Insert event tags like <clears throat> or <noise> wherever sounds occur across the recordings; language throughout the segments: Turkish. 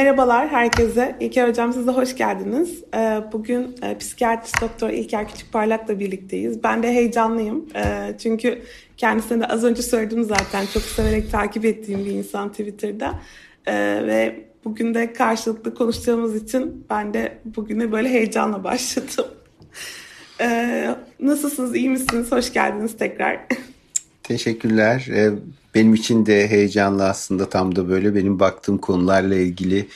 Merhabalar herkese. İlker Hocam size hoş geldiniz. Ee, bugün e, psikiyatrist doktor İlker Küçükparlak'la birlikteyiz. Ben de heyecanlıyım. Ee, çünkü kendisine de az önce söyledim zaten. Çok severek takip ettiğim bir insan Twitter'da. Ee, ve bugün de karşılıklı konuşacağımız için ben de bugüne böyle heyecanla başladım. Nasılsınız, iyi misiniz? Hoş geldiniz tekrar. <laughs> Teşekkürler. Benim için de heyecanlı aslında tam da böyle benim baktığım konularla ilgili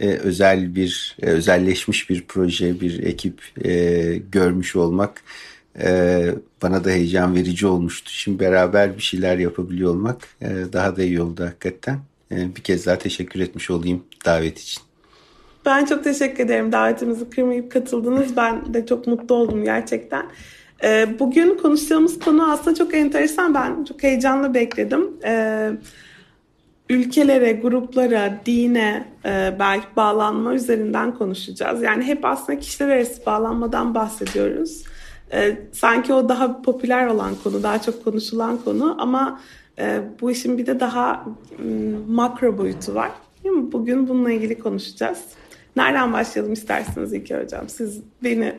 e, özel bir e, özelleşmiş bir proje, bir ekip e, görmüş olmak e, bana da heyecan verici olmuştu. Şimdi beraber bir şeyler yapabiliyor olmak e, daha da iyi oldu hakikaten. E, bir kez daha teşekkür etmiş olayım davet için. Ben çok teşekkür ederim davetimizi kırmayıp katıldınız. Ben de çok mutlu oldum gerçekten. Ee, bugün konuşacağımız konu aslında çok enteresan. Ben çok heyecanla bekledim. Ee, ülkelere, gruplara, dine e, belki bağlanma üzerinden konuşacağız. Yani hep aslında kişiler arası bağlanmadan bahsediyoruz. Ee, sanki o daha popüler olan konu, daha çok konuşulan konu ama e, bu işin bir de daha makro boyutu var. Değil mi? Bugün bununla ilgili konuşacağız. Nereden başlayalım isterseniz İlker Hocam? Siz beni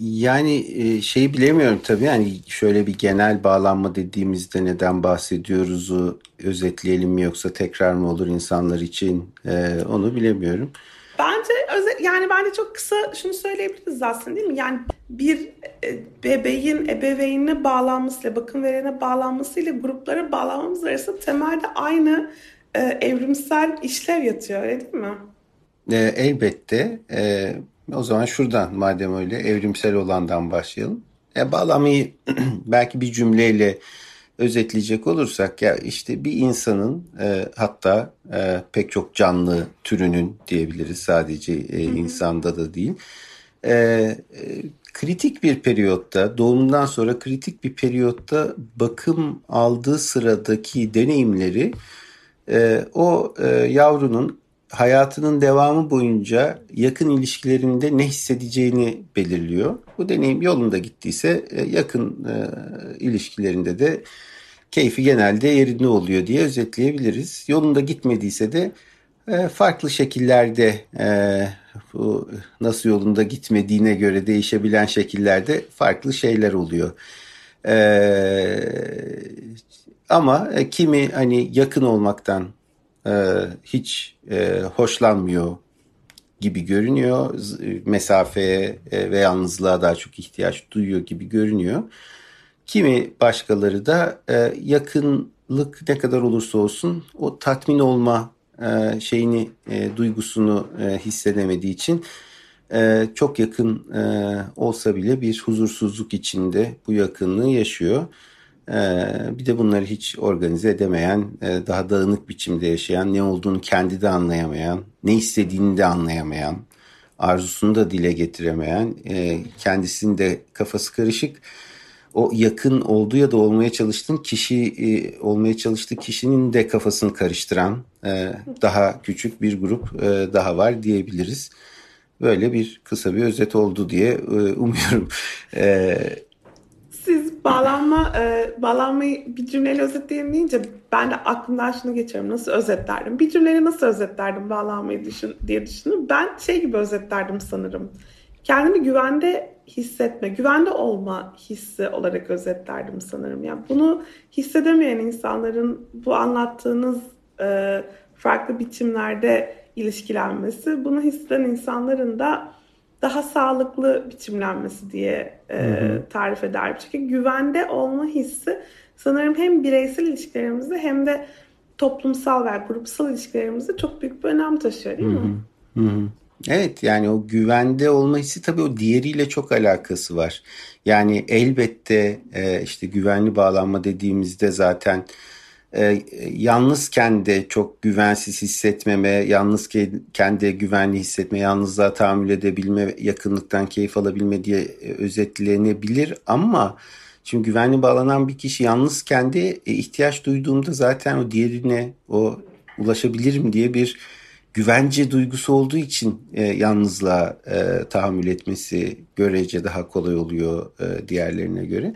yani e, şeyi bilemiyorum tabii yani şöyle bir genel bağlanma dediğimizde neden bahsediyoruzu özetleyelim mi yoksa tekrar mı olur insanlar için ee, onu bilemiyorum. Bence özel, yani bence çok kısa şunu söyleyebiliriz aslında değil mi? Yani bir e, bebeğin ebeveynine bağlanmasıyla, bakım verene bağlanmasıyla gruplara bağlanmamız arasında temelde aynı e, evrimsel işlev yatıyor öyle değil mi? E, elbette. E, o zaman şuradan madem öyle evrimsel olandan başlayalım. E, bağlamayı <clears throat> belki bir cümleyle özetleyecek olursak ya işte bir insanın e, hatta e, pek çok canlı türünün diyebiliriz sadece e, insanda da değil. E, e, kritik bir periyotta doğumundan sonra kritik bir periyotta bakım aldığı sıradaki deneyimleri e, o e, yavrunun hayatının devamı boyunca yakın ilişkilerinde ne hissedeceğini belirliyor. Bu deneyim yolunda gittiyse e, yakın e, ilişkilerinde de keyfi genelde yerinde oluyor diye özetleyebiliriz. Yolunda gitmediyse de e, farklı şekillerde bu nasıl yolunda gitmediğine göre değişebilen şekillerde farklı şeyler oluyor. Ama kimi hani yakın olmaktan hiç e, hoşlanmıyor gibi görünüyor. Mesafeye e, ve yalnızlığa daha çok ihtiyaç duyuyor gibi görünüyor. Kimi başkaları da e, yakınlık ne kadar olursa olsun o tatmin olma e, şeyini e, duygusunu e, hissedemediği için e, çok yakın e, olsa bile bir huzursuzluk içinde bu yakınlığı yaşıyor. Ee, bir de bunları hiç organize edemeyen, e, daha dağınık biçimde yaşayan, ne olduğunu kendi de anlayamayan, ne istediğini de anlayamayan, arzusunu da dile getiremeyen, e, kendisinin de kafası karışık, o yakın olduğu ya da olmaya çalıştığın kişi e, olmaya çalıştığı kişinin de kafasını karıştıran daha küçük bir grup daha var diyebiliriz. Böyle bir kısa bir özet oldu diye umuyorum. <laughs> Siz bağlanma e, bağlanmayı bir cümleyle özetleyemeyince ben de aklımdan şunu geçiyorum. Nasıl özetlerdim? Bir cümleyle nasıl özetlerdim bağlanmayı düşün, diye düşündüm. Ben şey gibi özetlerdim sanırım. Kendimi güvende hissetme, güvende olma hissi olarak özetlerdim sanırım. Yani bunu hissedemeyen insanların bu anlattığınız e, farklı biçimlerde ilişkilenmesi, bunu hisseden insanların da daha sağlıklı biçimlenmesi diye e, tarif eder. Çünkü güvende olma hissi sanırım hem bireysel ilişkilerimizde hem de toplumsal veya grupsal ilişkilerimizde çok büyük bir önem taşıyor değil mi? Hı hı. Evet yani o güvende olma hissi tabii o diğeriyle çok alakası var. Yani elbette e, işte güvenli bağlanma dediğimizde zaten e, yalnızken de çok güvensiz hissetmeme, yalnız kendi güvenli hissetme, yalnızlığa tahammül edebilme, yakınlıktan keyif alabilme diye e, özetlenebilir ama şimdi güvenli bağlanan bir kişi yalnız kendi e, ihtiyaç duyduğunda zaten o diğerine o ulaşabilirim diye bir güvence duygusu olduğu için e, yalnızlığa e, tahammül etmesi görece daha kolay oluyor e, diğerlerine göre.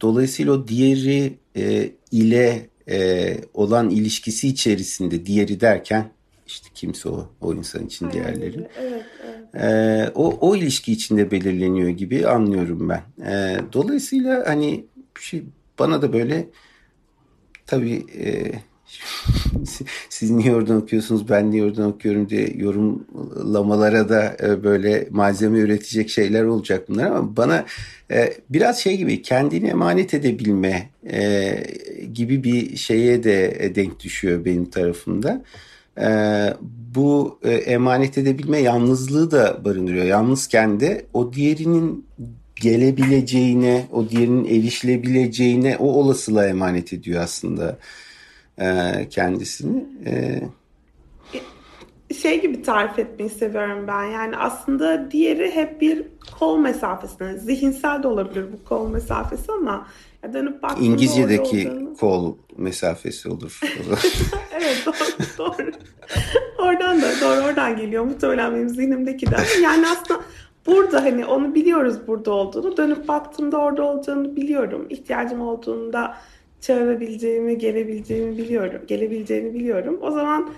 Dolayısıyla o diğeri e, ile e, olan ilişkisi içerisinde diğeri derken işte kimse o o insan için Aynen diğerleri. Evet, evet. Ee, o o ilişki içinde belirleniyor gibi anlıyorum ben. Ee, dolayısıyla hani şey bana da böyle tabii e, <laughs> siz niye oradan okuyorsunuz ben niye oradan okuyorum diye yorumlamalara da e, böyle malzeme üretecek şeyler olacak bunlar ama bana e, biraz şey gibi kendini emanet edebilme e, gibi bir şeye de denk düşüyor benim tarafımda. Bu emanet edebilme yalnızlığı da barındırıyor. Yalnızken de o diğerinin gelebileceğine, o diğerinin erişilebileceğine o olasılığa emanet ediyor aslında e, kendisini. E, şey gibi tarif etmeyi seviyorum ben. Yani aslında diğeri hep bir kol mesafesinde. Zihinsel de olabilir bu kol mesafesi ama ya dönüp baktığında İngilizce'deki olduğunu... kol mesafesi olur. <laughs> evet doğru, doğru. oradan da doğru oradan geliyor. Muhtemelen benim zihnimdeki de. Yani aslında burada hani onu biliyoruz burada olduğunu. Dönüp baktığımda orada olacağını biliyorum. İhtiyacım olduğunda çağırabileceğimi, gelebileceğimi biliyorum. Gelebileceğini biliyorum. O zaman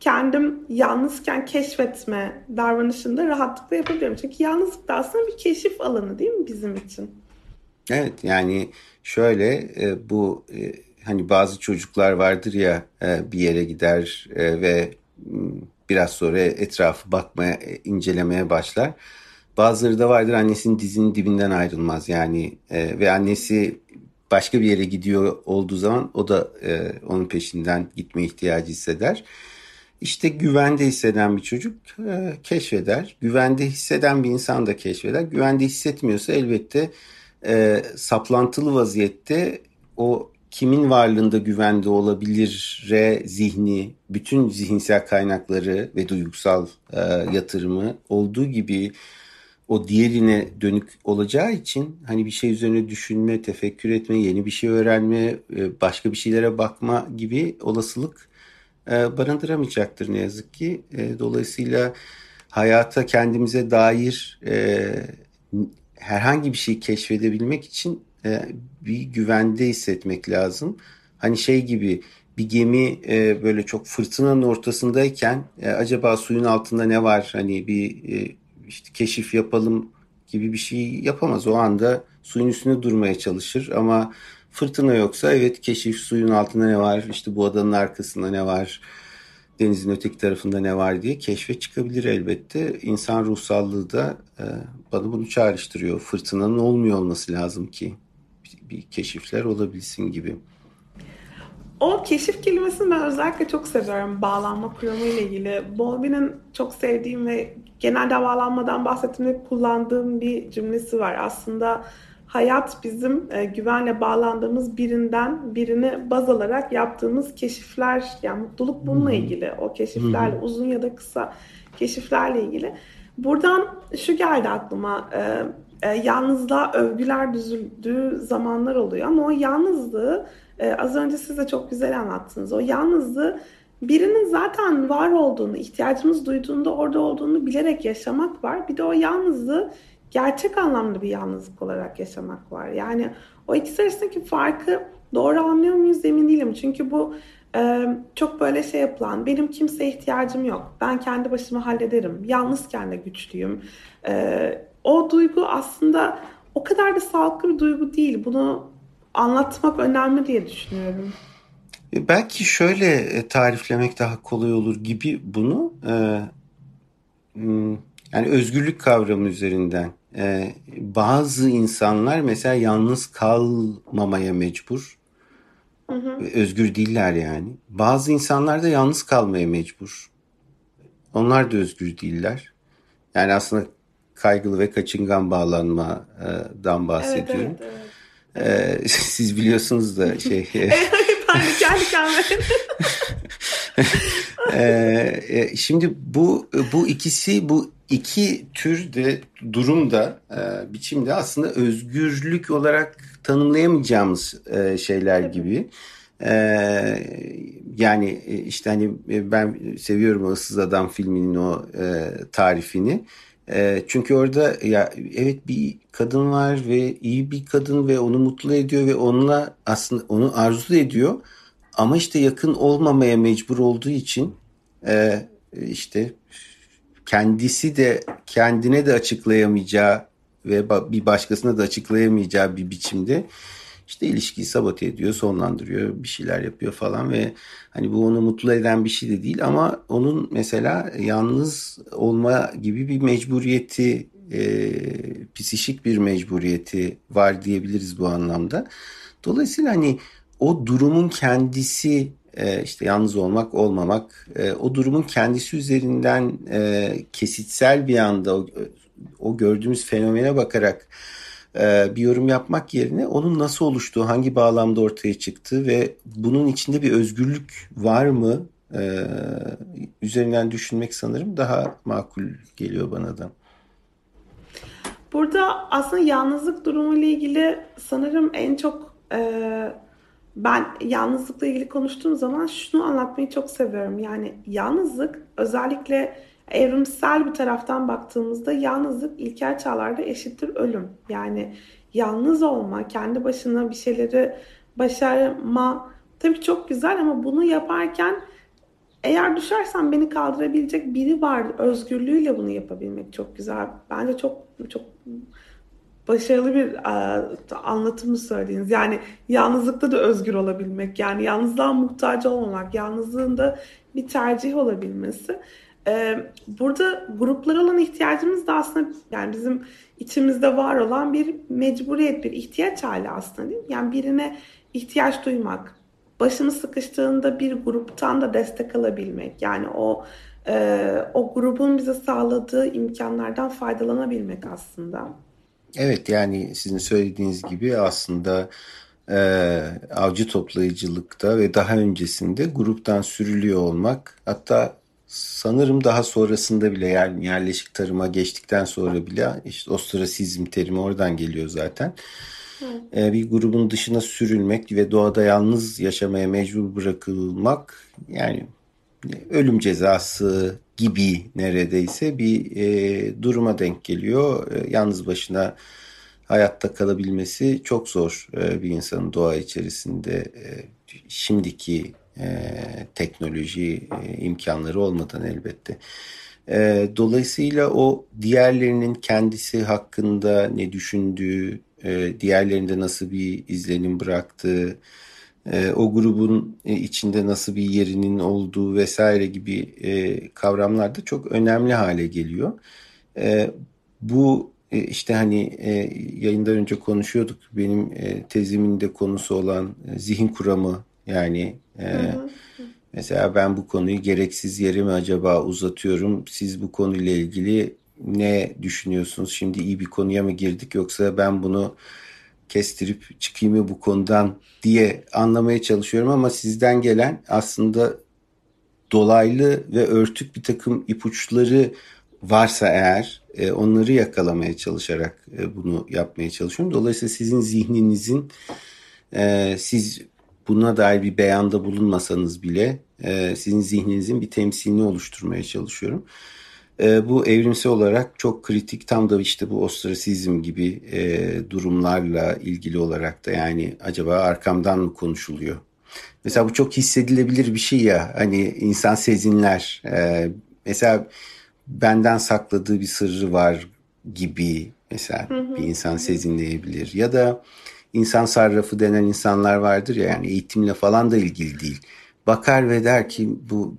kendim yalnızken keşfetme davranışında rahatlıkla yapabiliyorum. Çünkü yalnızlık da aslında bir keşif alanı değil mi bizim için? Evet yani şöyle e, bu e, hani bazı çocuklar vardır ya e, bir yere gider ve biraz sonra etrafı bakmaya, incelemeye başlar. Bazıları da vardır annesinin dizinin dibinden ayrılmaz yani ve annesi başka bir yere gidiyor olduğu zaman o da e, onun peşinden gitme ihtiyacı hisseder. İşte güvende hisseden bir çocuk e, keşfeder. Güvende hisseden bir insan da keşfeder. Güvende hissetmiyorsa elbette e, saplantılı vaziyette o kimin varlığında güvende olabilir re zihni, bütün zihinsel kaynakları ve duygusal e, yatırımı olduğu gibi o diğerine dönük olacağı için hani bir şey üzerine düşünme, tefekkür etme, yeni bir şey öğrenme, e, başka bir şeylere bakma gibi olasılık e, barındıramayacaktır ne yazık ki. E, dolayısıyla hayata kendimize dair herhangi bir şey keşfedebilmek için bir güvende hissetmek lazım. Hani şey gibi bir gemi böyle çok fırtınanın ortasındayken acaba suyun altında ne var hani bir işte keşif yapalım gibi bir şey yapamaz. O anda suyun üstünde durmaya çalışır ama fırtına yoksa evet keşif suyun altında ne var işte bu adanın arkasında ne var denizin öteki tarafında ne var diye keşfe çıkabilir elbette. İnsan ruhsallığı da e, bana bunu çağrıştırıyor. Fırtınanın olmuyor olması lazım ki bir keşifler olabilsin gibi. O keşif kelimesini ben özellikle çok seviyorum bağlanma kuramı ile ilgili. Bowlby'nin çok sevdiğim ve genelde bağlanmadan bahsettiğimde kullandığım bir cümlesi var. Aslında hayat bizim e, güvenle bağlandığımız birinden birini baz alarak yaptığımız keşifler yani mutluluk bununla ilgili. O keşiflerle uzun ya da kısa keşiflerle ilgili. Buradan şu geldi aklıma. E, e, yalnızlığa övgüler düzüldüğü zamanlar oluyor ama o yalnızlığı e, az önce siz de çok güzel anlattınız. O yalnızlığı birinin zaten var olduğunu, ihtiyacımız duyduğunda orada olduğunu bilerek yaşamak var. Bir de o yalnızlığı gerçek anlamda bir yalnızlık olarak yaşamak var. Yani o ikisi arasındaki farkı doğru anlıyor muyuz emin değilim. Çünkü bu e, çok böyle şey yapılan, benim kimseye ihtiyacım yok, ben kendi başıma hallederim, yalnızken de güçlüyüm. E, o duygu aslında o kadar da sağlıklı bir duygu değil. Bunu anlatmak önemli diye düşünüyorum. E, belki şöyle e, tariflemek daha kolay olur gibi bunu. E, hmm, yani özgürlük kavramı üzerinden. Bazı insanlar mesela yalnız kalmamaya mecbur. Hı hı. Özgür değiller yani. Bazı insanlar da yalnız kalmaya mecbur. Onlar da özgür değiller. Yani aslında kaygılı ve kaçıngan bağlanmadan bahsediyorum. Evet, evet, evet. <laughs> Siz biliyorsunuz da şey. <laughs> <laughs> kendi kendime. <laughs> ee, şimdi bu bu ikisi bu iki tür de durumda e, biçimde aslında özgürlük olarak tanımlayamayacağımız e, şeyler gibi. Ee, yani işte hani ben seviyorum Issız Adam filminin o e, tarifini. E, çünkü orada ya evet bir kadın var ve iyi bir kadın ve onu mutlu ediyor ve onunla aslında onu arzu ediyor. Ama işte yakın olmamaya mecbur olduğu için e, işte kendisi de kendine de açıklayamayacağı ve bir başkasına da açıklayamayacağı bir biçimde işte ilişkiyi sabote ediyor, sonlandırıyor, bir şeyler yapıyor falan ve hani bu onu mutlu eden bir şey de değil ama onun mesela yalnız olma gibi bir mecburiyeti, e, psişik bir mecburiyeti var diyebiliriz bu anlamda. Dolayısıyla hani o durumun kendisi e, işte yalnız olmak olmamak e, o durumun kendisi üzerinden e, kesitsel bir anda o, o gördüğümüz fenomene bakarak e, bir yorum yapmak yerine onun nasıl oluştuğu, hangi bağlamda ortaya çıktığı ve bunun içinde bir özgürlük var mı e, üzerinden düşünmek sanırım daha makul geliyor bana da. Burada aslında yalnızlık durumu ile ilgili sanırım en çok e, ben yalnızlıkla ilgili konuştuğum zaman şunu anlatmayı çok seviyorum. Yani yalnızlık özellikle evrimsel bir taraftan baktığımızda yalnızlık ilkel çağlarda eşittir ölüm. Yani yalnız olma, kendi başına bir şeyleri başarma tabii çok güzel ama bunu yaparken eğer düşersen beni kaldırabilecek biri var. Özgürlüğüyle bunu yapabilmek çok güzel. Bence çok çok başarılı bir e, anlatımı söylediniz. Yani yalnızlıkta da özgür olabilmek, yani yalnızlığa muhtaç olmamak, yalnızlığında bir tercih olabilmesi. E, burada gruplara olan ihtiyacımız da aslında yani bizim içimizde var olan bir mecburiyet, bir ihtiyaç hali aslında değil mi? Yani birine ihtiyaç duymak, başımız sıkıştığında bir gruptan da destek alabilmek. Yani o e, o grubun bize sağladığı imkanlardan faydalanabilmek aslında. Evet yani sizin söylediğiniz gibi aslında e, avcı toplayıcılıkta ve daha öncesinde gruptan sürülüyor olmak hatta sanırım daha sonrasında bile yani yerleşik tarıma geçtikten sonra bile işte ostrasizm terimi oradan geliyor zaten. E, bir grubun dışına sürülmek ve doğada yalnız yaşamaya mecbur bırakılmak yani ölüm cezası gibi neredeyse bir e, duruma denk geliyor. E, yalnız başına hayatta kalabilmesi çok zor e, bir insanın doğa içerisinde e, şimdiki e, teknoloji e, imkanları olmadan elbette. E, dolayısıyla o diğerlerinin kendisi hakkında ne düşündüğü, diğerlerinde nasıl bir izlenim bıraktığı, o grubun içinde nasıl bir yerinin olduğu vesaire gibi kavramlar da çok önemli hale geliyor. Bu işte hani yayından önce konuşuyorduk benim e, tezimin de konusu olan zihin kuramı yani e, hı. mesela ben bu konuyu gereksiz yere mi acaba uzatıyorum siz bu konuyla ilgili ne düşünüyorsunuz şimdi iyi bir konuya mı girdik yoksa ben bunu kestirip çıkayım mı bu konudan diye anlamaya çalışıyorum ama sizden gelen aslında dolaylı ve örtük bir takım ipuçları varsa eğer e, onları yakalamaya çalışarak e, bunu yapmaya çalışıyorum. Dolayısıyla sizin zihninizin e, siz buna dair bir beyanda bulunmasanız bile sizin zihninizin bir temsilini oluşturmaya çalışıyorum. E, bu evrimsel olarak çok kritik tam da işte bu ostrasizm gibi e, durumlarla ilgili olarak da yani acaba arkamdan mı konuşuluyor? Mesela bu çok hissedilebilir bir şey ya hani insan sezinler e, mesela benden sakladığı bir sırrı var gibi mesela hı hı. bir insan sezinleyebilir ya da insan sarrafı denen insanlar vardır ya yani eğitimle falan da ilgili değil bakar ve der ki bu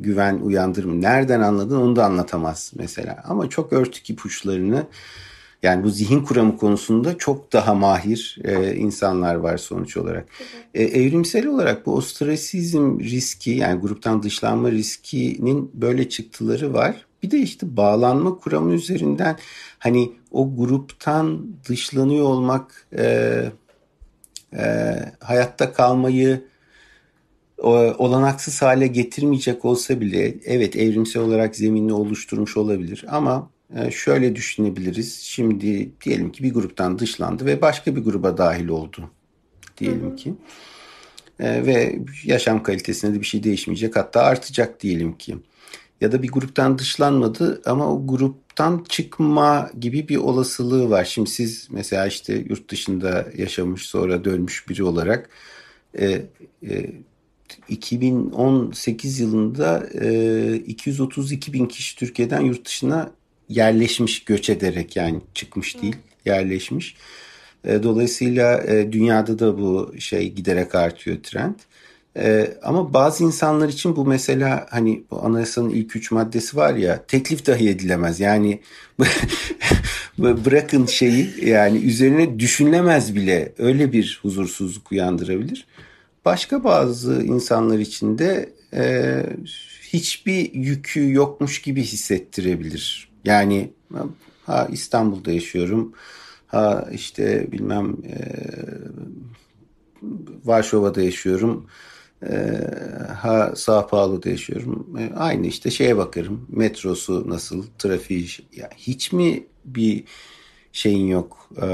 güven uyandırım. Nereden anladın onu da anlatamaz mesela. Ama çok örtük ipuçlarını yani bu zihin kuramı konusunda çok daha mahir e, insanlar var sonuç olarak. E, evrimsel olarak bu ostrasizm riski yani gruptan dışlanma riskinin böyle çıktıları var. Bir de işte bağlanma kuramı üzerinden hani o gruptan dışlanıyor olmak e, e, hayatta kalmayı olanaksız hale getirmeyecek olsa bile evet evrimsel olarak zeminini oluşturmuş olabilir ama e, şöyle düşünebiliriz. Şimdi diyelim ki bir gruptan dışlandı ve başka bir gruba dahil oldu diyelim ki. E, ve yaşam kalitesinde de bir şey değişmeyecek hatta artacak diyelim ki. Ya da bir gruptan dışlanmadı ama o gruptan çıkma gibi bir olasılığı var. Şimdi siz mesela işte yurt dışında yaşamış sonra dönmüş biri olarak e, e, 2018 yılında e, 232 bin kişi Türkiye'den yurt dışına yerleşmiş göç ederek yani çıkmış değil yerleşmiş. E, dolayısıyla e, dünyada da bu şey giderek artıyor trend. E, ama bazı insanlar için bu mesela hani bu anayasanın ilk üç maddesi var ya teklif dahi edilemez. Yani <laughs> bırakın şeyi yani üzerine düşünülemez bile öyle bir huzursuzluk uyandırabilir. Başka bazı insanlar için de e, hiçbir yükü yokmuş gibi hissettirebilir. Yani ha İstanbul'da yaşıyorum, ha işte bilmem e, Varşova'da yaşıyorum, ha Sao Paulo'da yaşıyorum. E, aynı işte şeye bakarım, metrosu nasıl, trafiği, ya hiç mi bir şeyin yok, e,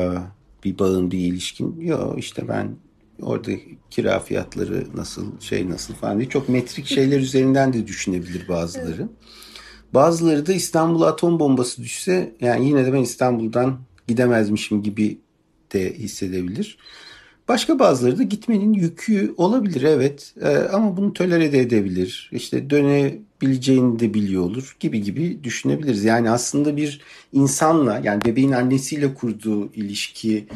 bir bağın, bir ilişkin? Yok işte ben orada kira fiyatları nasıl şey nasıl falan diye çok metrik şeyler <laughs> üzerinden de düşünebilir bazıları. Bazıları da İstanbul'a atom bombası düşse yani yine de ben İstanbul'dan gidemezmişim gibi de hissedebilir. Başka bazıları da gitmenin yükü olabilir evet ee, ama bunu tolere de edebilir. İşte dönebileceğini de biliyor olur gibi gibi düşünebiliriz. Yani aslında bir insanla yani bebeğin annesiyle kurduğu ilişki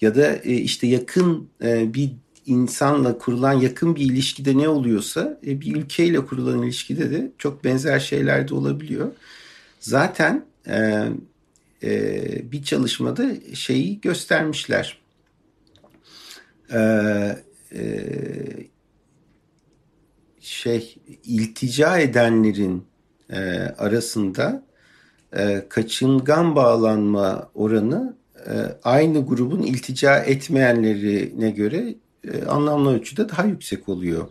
ya da e, işte yakın e, bir insanla kurulan yakın bir ilişkide ne oluyorsa e, bir ülkeyle kurulan ilişkide de çok benzer şeyler de olabiliyor. Zaten bir çalışmada şeyi göstermişler. Şey iltica edenlerin arasında kaçıngan bağlanma oranı e, aynı grubun iltica etmeyenlerine göre e, anlamlı ölçüde daha yüksek oluyor.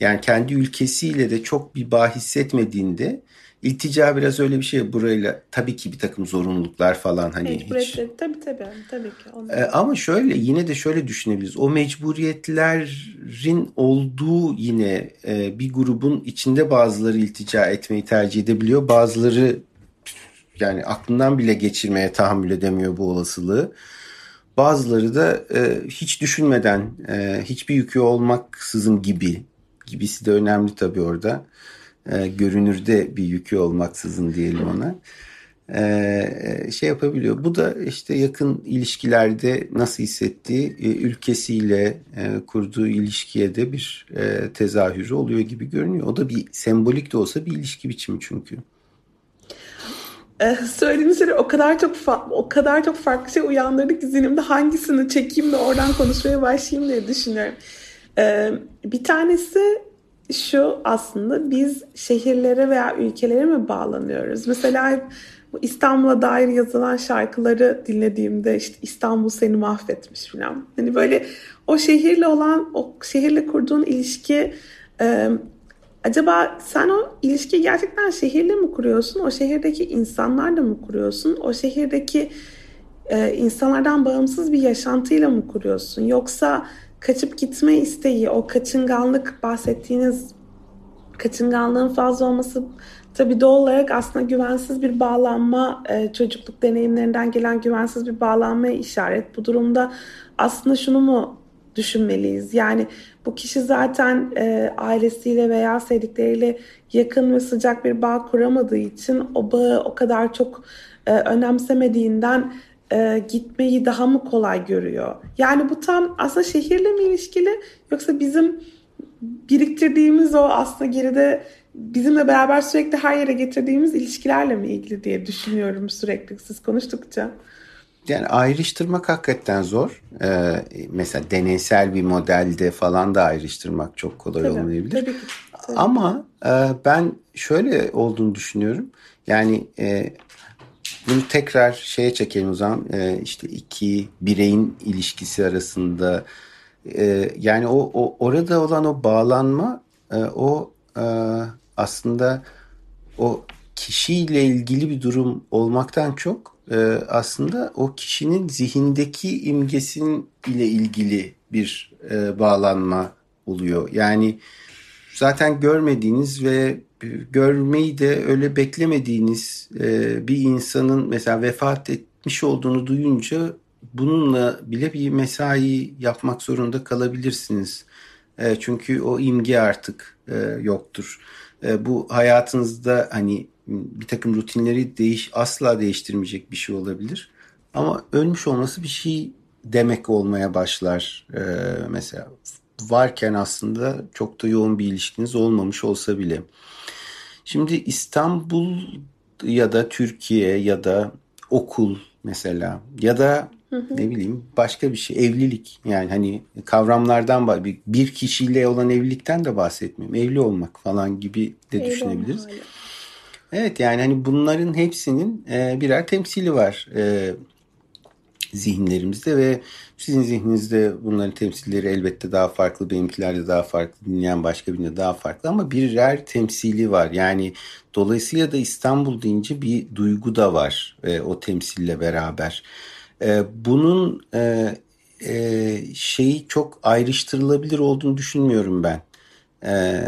Yani kendi ülkesiyle de çok bir bağ hissetmediğinde iltica biraz öyle bir şey burayla tabii ki bir takım zorunluluklar falan hani hiç. Tabii tabii tabii ki. Ee, ama şöyle yine de şöyle düşünebiliriz. O mecburiyetlerin olduğu yine e, bir grubun içinde bazıları iltica etmeyi tercih edebiliyor. Bazıları yani aklından bile geçirmeye tahammül edemiyor bu olasılığı. Bazıları da e, hiç düşünmeden e, hiçbir yükü olmaksızın gibi gibisi de önemli tabii orada. E, görünürde bir yükü olmaksızın diyelim ona. E, şey yapabiliyor. Bu da işte yakın ilişkilerde nasıl hissettiği e, ülkesiyle e, kurduğu ilişkiye de bir e, tezahürü oluyor gibi görünüyor. O da bir sembolik de olsa bir ilişki biçimi çünkü. Ee, söylediğiniz şeyler o kadar çok o kadar çok farklı şey uyandırdı ki zihnimde hangisini çekeyim de oradan konuşmaya başlayayım diye düşünüyorum. Ee, bir tanesi şu aslında biz şehirlere veya ülkelere mi bağlanıyoruz? Mesela hep bu İstanbul'a dair yazılan şarkıları dinlediğimde işte İstanbul seni mahvetmiş falan. Hani böyle o şehirle olan, o şehirle kurduğun ilişki e, Acaba sen o ilişkiyi gerçekten şehirle mi kuruyorsun? O şehirdeki insanlarla mı kuruyorsun? O şehirdeki e, insanlardan bağımsız bir yaşantıyla mı kuruyorsun? Yoksa kaçıp gitme isteği, o kaçınganlık bahsettiğiniz kaçınganlığın fazla olması tabii doğal olarak aslında güvensiz bir bağlanma, e, çocukluk deneyimlerinden gelen güvensiz bir bağlanmaya işaret. Bu durumda aslında şunu mu düşünmeliyiz? Yani bu kişi zaten e, ailesiyle veya sevdikleriyle yakın ve sıcak bir bağ kuramadığı için o bağı o kadar çok e, önemsemediğinden e, gitmeyi daha mı kolay görüyor? Yani bu tam aslında şehirle mi ilişkili yoksa bizim biriktirdiğimiz o aslında geride bizimle beraber sürekli her yere getirdiğimiz ilişkilerle mi ilgili diye düşünüyorum sürekli siz konuştukça. Yani ayrıştırmak hakikaten zor. Ee, mesela deneysel bir modelde falan da ayrıştırmak çok kolay tabii, olmayabilir. Tabii ki. Tabii. Ama e, ben şöyle olduğunu düşünüyorum. Yani e, bunu tekrar şeye çekelim o zaman. E, işte iki bireyin ilişkisi arasında e, yani o, o orada olan o bağlanma e, o e, aslında o kişiyle ilgili bir durum olmaktan çok e, aslında o kişinin zihindeki imgesin ile ilgili bir e, bağlanma oluyor. Yani zaten görmediğiniz ve görmeyi de öyle beklemediğiniz e, bir insanın mesela vefat etmiş olduğunu duyunca bununla bile bir mesai yapmak zorunda kalabilirsiniz. E, çünkü o imge artık e, yoktur. Bu hayatınızda hani bir takım rutinleri değiş asla değiştirmeyecek bir şey olabilir. Ama ölmüş olması bir şey demek olmaya başlar. Mesela varken aslında çok da yoğun bir ilişkiniz olmamış olsa bile. Şimdi İstanbul ya da Türkiye ya da okul mesela ya da hı hı. ne bileyim başka bir şey evlilik yani hani kavramlardan bir, bir kişiyle olan evlilikten de bahsetmiyorum evli olmak falan gibi de Evli düşünebiliriz. Evet yani hani bunların hepsinin e, birer temsili var e, zihinlerimizde ve sizin zihninizde bunların temsilleri elbette daha farklı, benimkiler de daha farklı, dinleyen başka birine daha farklı ama birer temsili var. Yani dolayısıyla da İstanbul deyince bir duygu da var e, o temsille beraber. E, bunun e, e, şeyi çok ayrıştırılabilir olduğunu düşünmüyorum ben. E,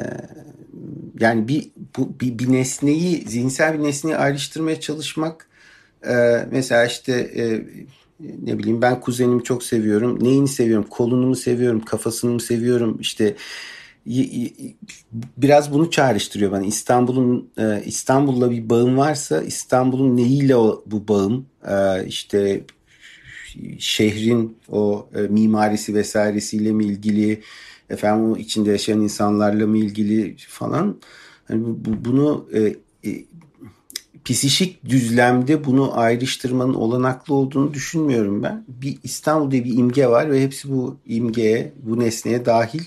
yani bir, bu, bir, bir nesneyi, zihinsel bir nesneyi ayrıştırmaya çalışmak e, mesela işte... E, ne bileyim ben kuzenimi çok seviyorum. Neyini seviyorum? Kolunu mu seviyorum? Kafasını mı seviyorum? İşte biraz bunu çağrıştırıyor bana. İstanbul'un e, İstanbul'la bir bağım varsa İstanbul'un neyiyle bu bağım? E, işte şehrin o e, mimarisi vesairesiyle mi ilgili? Efendim o içinde yaşayan insanlarla mı ilgili falan? Yani bu, bunu psişik düzlemde bunu ayrıştırmanın olanaklı olduğunu düşünmüyorum ben. Bir İstanbul diye bir imge var ve hepsi bu imgeye, bu nesneye dahil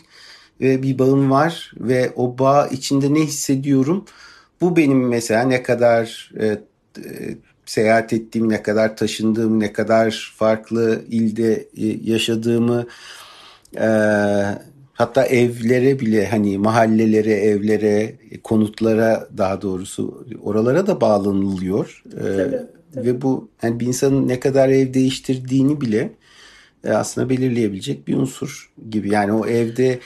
ve bir bağım var ve o bağ içinde ne hissediyorum? Bu benim mesela ne kadar e, e, seyahat ettiğim, ne kadar taşındığım, ne kadar farklı ilde e, yaşadığımı e, Hatta evlere bile hani mahallelere, evlere, konutlara daha doğrusu oralara da bağlanılıyor. Ee, tabii, tabii. Ve bu yani bir insanın ne kadar ev değiştirdiğini bile e, aslında belirleyebilecek bir unsur gibi. Yani o evde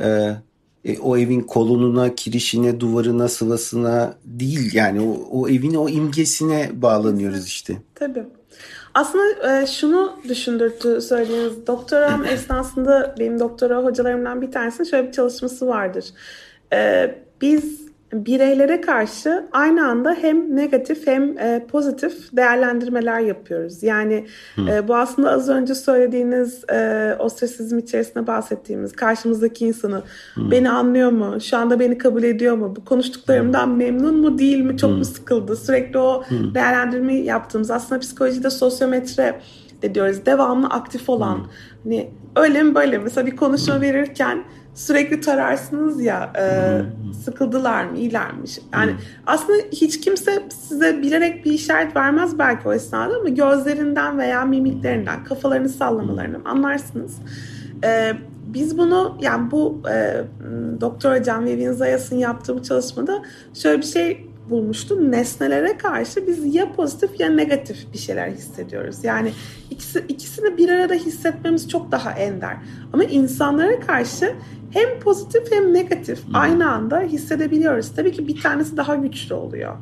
e, e, o evin kolonuna, kirişine, duvarına, sıvasına değil yani o, o evin o imgesine bağlanıyoruz işte. Tabii. Aslında e, şunu düşündürtü söylediğiniz doktoram <clears throat> esnasında benim doktora hocalarımdan bir tanesinin şöyle bir çalışması vardır. E, biz bireylere karşı aynı anda hem negatif hem e, pozitif değerlendirmeler yapıyoruz. Yani e, bu aslında az önce söylediğiniz e, o sessizm içerisinde bahsettiğimiz karşımızdaki insanı hmm. beni anlıyor mu? Şu anda beni kabul ediyor mu? Bu konuştuklarımdan hmm. memnun mu değil mi? Çok hmm. mu sıkıldı? Sürekli o hmm. değerlendirmeyi yaptığımız aslında psikolojide sosyometre de diyoruz. Devamlı aktif olan. Hmm. Hani öyle mi böyle mi? Mesela bir konuşma hmm. verirken sürekli tararsınız ya e, sıkıldılar mı iyilermiş. Yani aslında hiç kimse size bilerek bir işaret vermez belki o esnada ama gözlerinden veya mimiklerinden kafalarını sallamalarından anlarsınız. E, biz bunu yani bu e, Doktor Hocam Vivian Zayas'ın yaptığı bu çalışmada şöyle bir şey bulmuştum. Nesnelere karşı biz ya pozitif ya negatif bir şeyler hissediyoruz. Yani ikisi, ikisini bir arada hissetmemiz çok daha ender. Ama insanlara karşı hem pozitif hem negatif aynı anda hissedebiliyoruz. Tabii ki bir tanesi daha güçlü oluyor.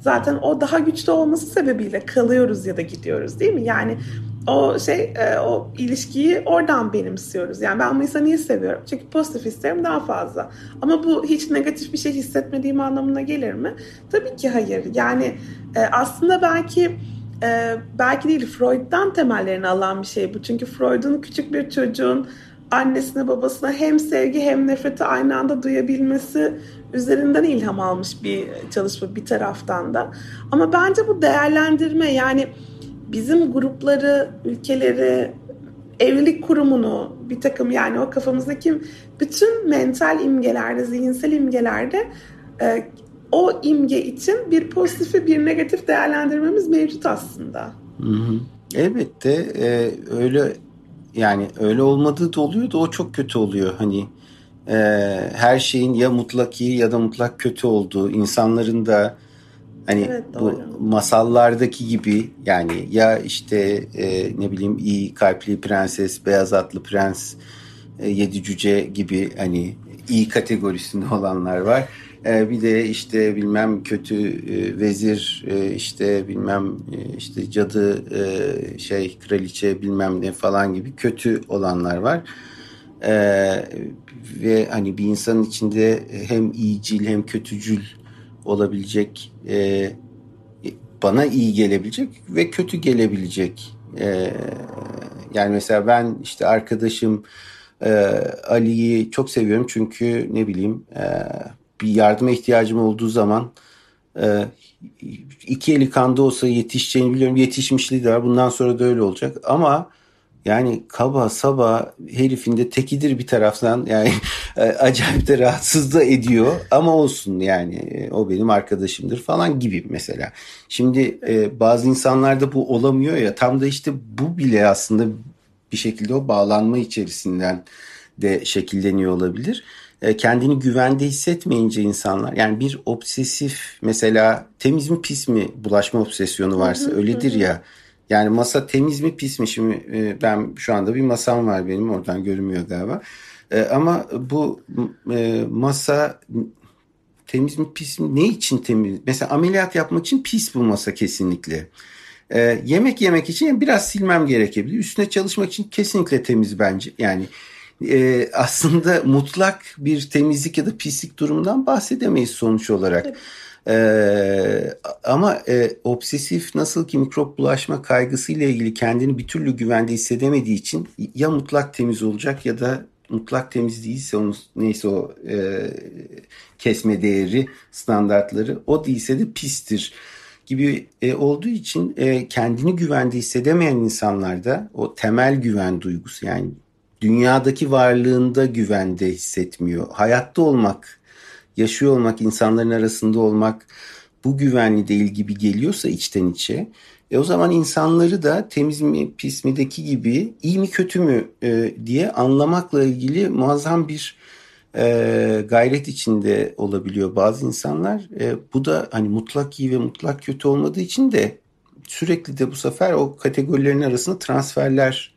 Zaten o daha güçlü olması sebebiyle kalıyoruz ya da gidiyoruz değil mi? Yani o şey e, o ilişkiyi oradan benimsiyoruz. Yani ben bu insanı niye seviyorum? Çünkü pozitif hislerim daha fazla. Ama bu hiç negatif bir şey hissetmediğim anlamına gelir mi? Tabii ki hayır. Yani e, aslında belki e, belki değil Freud'dan temellerini alan bir şey bu. Çünkü Freud'un küçük bir çocuğun annesine babasına hem sevgi hem nefreti aynı anda duyabilmesi üzerinden ilham almış bir çalışma bir taraftan da. Ama bence bu değerlendirme yani bizim grupları, ülkeleri, evlilik kurumunu bir takım yani o kafamızdaki bütün mental imgelerde, zihinsel imgelerde e, o imge için bir pozitifi bir negatif değerlendirmemiz mevcut aslında. Hı hı. Elbette e, öyle yani öyle olmadığı da oluyor da o çok kötü oluyor. Hani e, her şeyin ya mutlak iyi ya da mutlak kötü olduğu, insanların da hani evet, bu masallardaki gibi yani ya işte e, ne bileyim iyi kalpli prenses, beyaz atlı prens, e, yedi cüce gibi hani iyi kategorisinde <laughs> olanlar var. E, bir de işte bilmem kötü e, vezir e, işte bilmem e, işte cadı e, şey kraliçe bilmem ne falan gibi kötü olanlar var. e, ve hani bir insanın içinde hem iyicil hem kötücül olabilecek e, bana iyi gelebilecek ve kötü gelebilecek e, yani mesela ben işte arkadaşım e, Ali'yi çok seviyorum çünkü ne bileyim e, bir yardıma ihtiyacım olduğu zaman e, iki eli kanda olsa yetişeceğini biliyorum. Yetişmişliği de var. Bundan sonra da öyle olacak. Ama yani kaba saba herifin de tekidir bir taraftan yani <laughs> e, acayip de rahatsız da ediyor ama olsun yani e, o benim arkadaşımdır falan gibi mesela. Şimdi e, bazı insanlarda bu olamıyor ya tam da işte bu bile aslında bir şekilde o bağlanma içerisinden de şekilleniyor olabilir. E, kendini güvende hissetmeyince insanlar yani bir obsesif mesela temiz mi pis mi bulaşma obsesyonu varsa öyledir ya. Yani masa temiz mi pis mi şimdi e, ben şu anda bir masam var benim oradan görünmüyor galiba. E, ama bu masa temiz mi pis mi ne için temiz? Mesela ameliyat yapmak için pis bu masa kesinlikle. yemek yemek için biraz silmem gerekebilir. Üstüne çalışmak için kesinlikle temiz bence. Yani e, aslında mutlak bir temizlik ya da pislik durumundan bahsedemeyiz sonuç olarak. Evet. Ee, ama e, obsesif nasıl ki mikrop bulaşma kaygısıyla ilgili kendini bir türlü güvende hissedemediği için ya mutlak temiz olacak ya da mutlak temiz değilse onun neyse o e, kesme değeri standartları o değilse de pistir gibi e, olduğu için e, kendini güvende hissedemeyen insanlarda o temel güven duygusu yani dünyadaki varlığında güvende hissetmiyor. Hayatta olmak, yaşıyor olmak, insanların arasında olmak bu güvenli değil gibi geliyorsa içten içe e o zaman insanları da temiz mi pis mideki gibi iyi mi kötü mü e, diye anlamakla ilgili muazzam bir e, gayret içinde olabiliyor bazı insanlar. E, bu da hani mutlak iyi ve mutlak kötü olmadığı için de sürekli de bu sefer o kategorilerin arasında transferler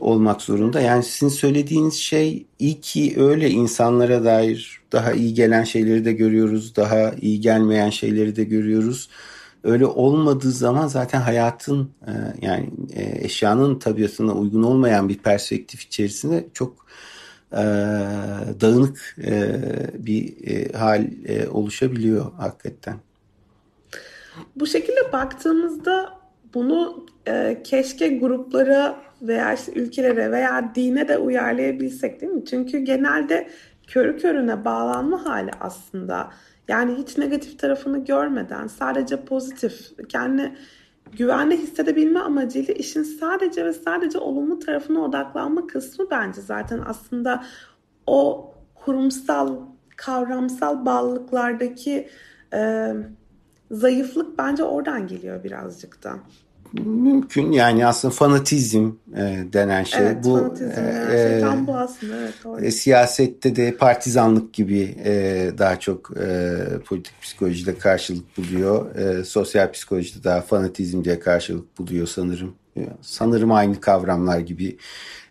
olmak zorunda. Yani sizin söylediğiniz şey iyi ki öyle insanlara dair daha iyi gelen şeyleri de görüyoruz, daha iyi gelmeyen şeyleri de görüyoruz. Öyle olmadığı zaman zaten hayatın e, yani e, eşyanın tabiatına uygun olmayan bir perspektif içerisinde çok e, dağınık bir hal oluşabiliyor hakikaten. Bu şekilde baktığımızda bunu keşke gruplara veya işte ülkelere veya dine de uyarlayabilsek değil mi? Çünkü genelde körü körüne bağlanma hali aslında. Yani hiç negatif tarafını görmeden sadece pozitif, kendini güvende hissedebilme amacıyla işin sadece ve sadece olumlu tarafına odaklanma kısmı bence zaten aslında o kurumsal, kavramsal bağlılıklardaki e, zayıflık bence oradan geliyor birazcık da mümkün. Yani aslında fanatizm e, denen şey. Evet, bu fanatizm e, şey tam bu aslında evet doğru. E, siyasette de partizanlık gibi e, daha çok e, politik psikolojide karşılık buluyor. E, sosyal psikolojide daha fanatizm diye karşılık buluyor sanırım. Sanırım aynı kavramlar gibi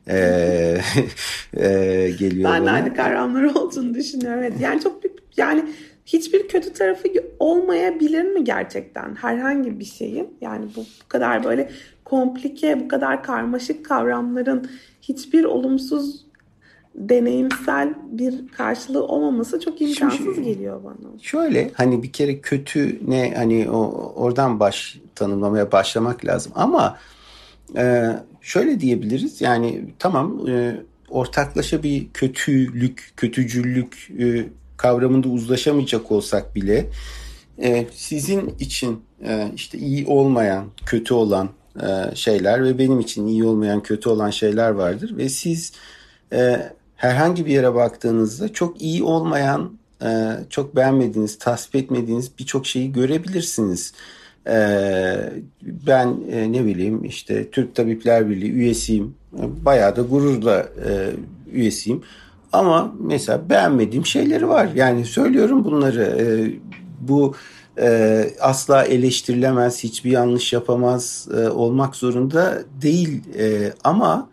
e, <laughs> e, geliyor ben bana. aynı kavramlar olduğunu düşünüyorum evet. Yani çok yani hiçbir kötü tarafı olmayabilir mi gerçekten herhangi bir şeyin? Yani bu, bu kadar böyle komplike, bu kadar karmaşık kavramların hiçbir olumsuz deneyimsel bir karşılığı olmaması çok imkansız Şimdi, geliyor bana. Şöyle hani bir kere kötü ne hani o oradan baş tanımlamaya başlamak lazım ama e, şöyle diyebiliriz yani tamam e, ortaklaşa bir kötülük, kötücüllük e, kavramında uzlaşamayacak olsak bile e, sizin için e, işte iyi olmayan, kötü olan e, şeyler ve benim için iyi olmayan, kötü olan şeyler vardır ve siz e, herhangi bir yere baktığınızda çok iyi olmayan, e, çok beğenmediğiniz, tasvip etmediğiniz birçok şeyi görebilirsiniz. E, ben e, ne bileyim işte Türk Tabipler Birliği üyesiyim. Bayağı da gururla e, üyesiyim. Ama mesela beğenmediğim şeyleri var. Yani söylüyorum bunları. E, bu e, asla eleştirilemez, hiçbir yanlış yapamaz e, olmak zorunda değil. E, ama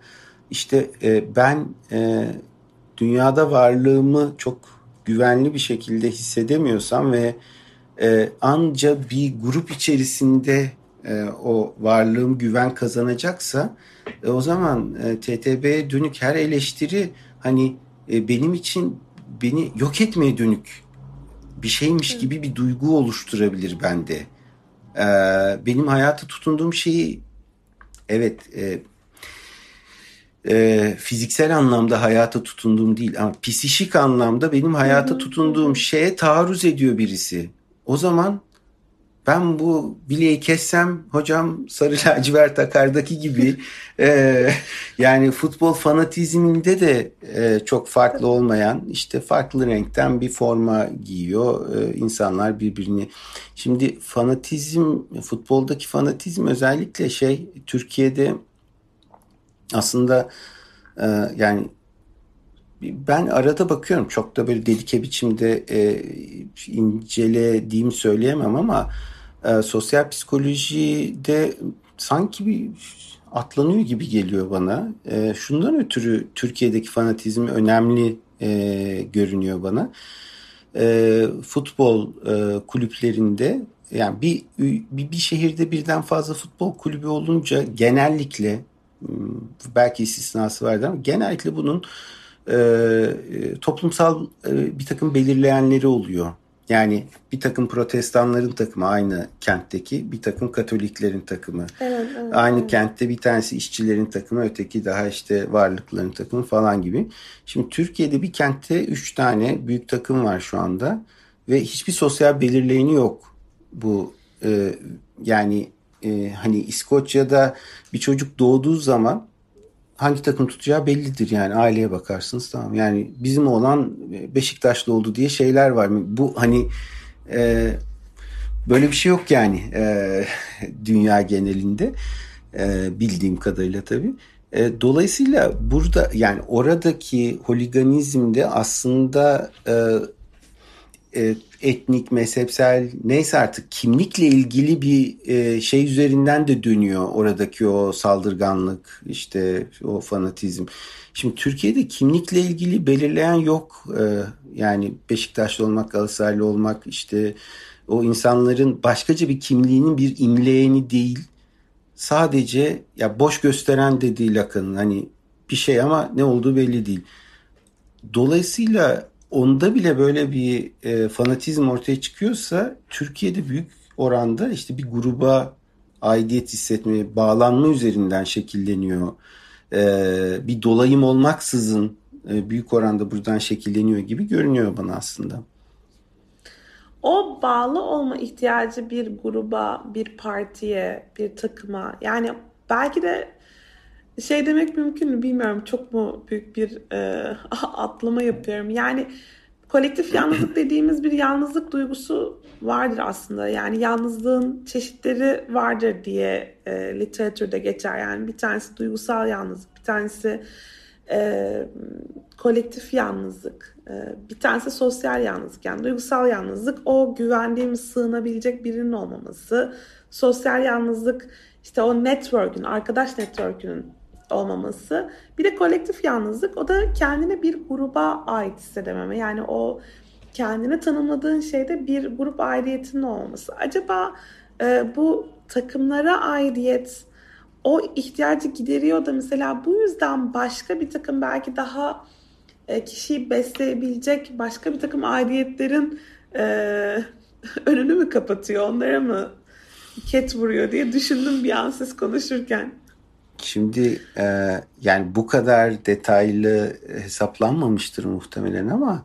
işte e, ben e, dünyada varlığımı çok güvenli bir şekilde hissedemiyorsam ve e, anca bir grup içerisinde e, o varlığım güven kazanacaksa e, o zaman e, TTB'ye dönük her eleştiri hani e, benim için beni yok etmeye dönük bir şeymiş gibi bir duygu oluşturabilir bende. E, benim hayata tutunduğum şeyi evet e, e, fiziksel anlamda hayata tutunduğum değil ama psişik anlamda benim hayata tutunduğum şeye taarruz ediyor birisi. O zaman ben bu bileği kessem hocam sarı <laughs> lacivert akardaki gibi e, yani futbol fanatizminde de e, çok farklı olmayan işte farklı renkten bir forma giyiyor e, insanlar birbirini. Şimdi fanatizm futboldaki fanatizm özellikle şey Türkiye'de aslında e, yani ben arada bakıyorum çok da böyle delike biçimde e, incelediğimi söyleyemem ama e, sosyal psikolojide sanki bir atlanıyor gibi geliyor bana. E, şundan ötürü Türkiye'deki fanatizm önemli e, görünüyor bana. E, futbol e, kulüplerinde yani bir, bir bir şehirde birden fazla futbol kulübü olunca genellikle belki istisnası vardı ama genellikle bunun toplumsal e, bir takım belirleyenleri oluyor. Yani bir takım protestanların takımı aynı kentteki bir takım katoliklerin takımı. Evet, evet, aynı evet. kentte bir tanesi işçilerin takımı öteki daha işte varlıkların takımı falan gibi. Şimdi Türkiye'de bir kentte üç tane büyük takım var şu anda ve hiçbir sosyal belirleyeni yok. Bu e, yani e, hani İskoçya'da bir çocuk doğduğu zaman hangi takım tutacağı bellidir yani. Aileye bakarsınız tamam. Yani bizim olan Beşiktaşlı oldu diye şeyler var. Mı bu hani e, böyle bir şey yok yani e, <laughs> dünya genelinde e, bildiğim kadarıyla tabii. E, dolayısıyla burada yani oradaki holiganizmde aslında e, e, etnik, mezhepsel neyse artık kimlikle ilgili bir e, şey üzerinden de dönüyor oradaki o saldırganlık, işte o fanatizm. Şimdi Türkiye'de kimlikle ilgili belirleyen yok. E, yani Beşiktaşlı olmak, Galatasaraylı olmak işte o insanların başkaca bir kimliğinin bir imleğeni değil. Sadece ya boş gösteren de değil Akın'ın hani bir şey ama ne olduğu belli değil. Dolayısıyla onda bile böyle bir e, fanatizm ortaya çıkıyorsa Türkiye'de büyük oranda işte bir gruba aidiyet hissetmeye, bağlanma üzerinden şekilleniyor. E, bir dolayım olmaksızın e, büyük oranda buradan şekilleniyor gibi görünüyor bana aslında. O bağlı olma ihtiyacı bir gruba, bir partiye, bir takıma yani belki de şey demek mümkün mü bilmiyorum. Çok mu büyük bir e, <laughs> atlama yapıyorum. Yani kolektif <clears throat> yalnızlık dediğimiz bir yalnızlık duygusu vardır aslında. Yani yalnızlığın çeşitleri vardır diye e, literatürde geçer. Yani bir tanesi duygusal yalnızlık, bir tanesi e, kolektif yalnızlık, e, bir tanesi sosyal yalnızlık. Yani duygusal yalnızlık o güvendiğimiz, sığınabilecek birinin olmaması. Sosyal yalnızlık işte o network'ün, arkadaş network'ünün olmaması. Bir de kolektif yalnızlık o da kendine bir gruba ait hissedememe. Yani o kendine tanımladığın şeyde bir grup aidiyetinin olmaması. Acaba e, bu takımlara aidiyet o ihtiyacı gideriyor da mesela bu yüzden başka bir takım belki daha e, kişiyi besleyebilecek başka bir takım aidiyetlerin e, <laughs> önünü mü kapatıyor? Onlara mı ket vuruyor diye düşündüm bir an siz konuşurken. Şimdi e, yani bu kadar detaylı hesaplanmamıştır muhtemelen ama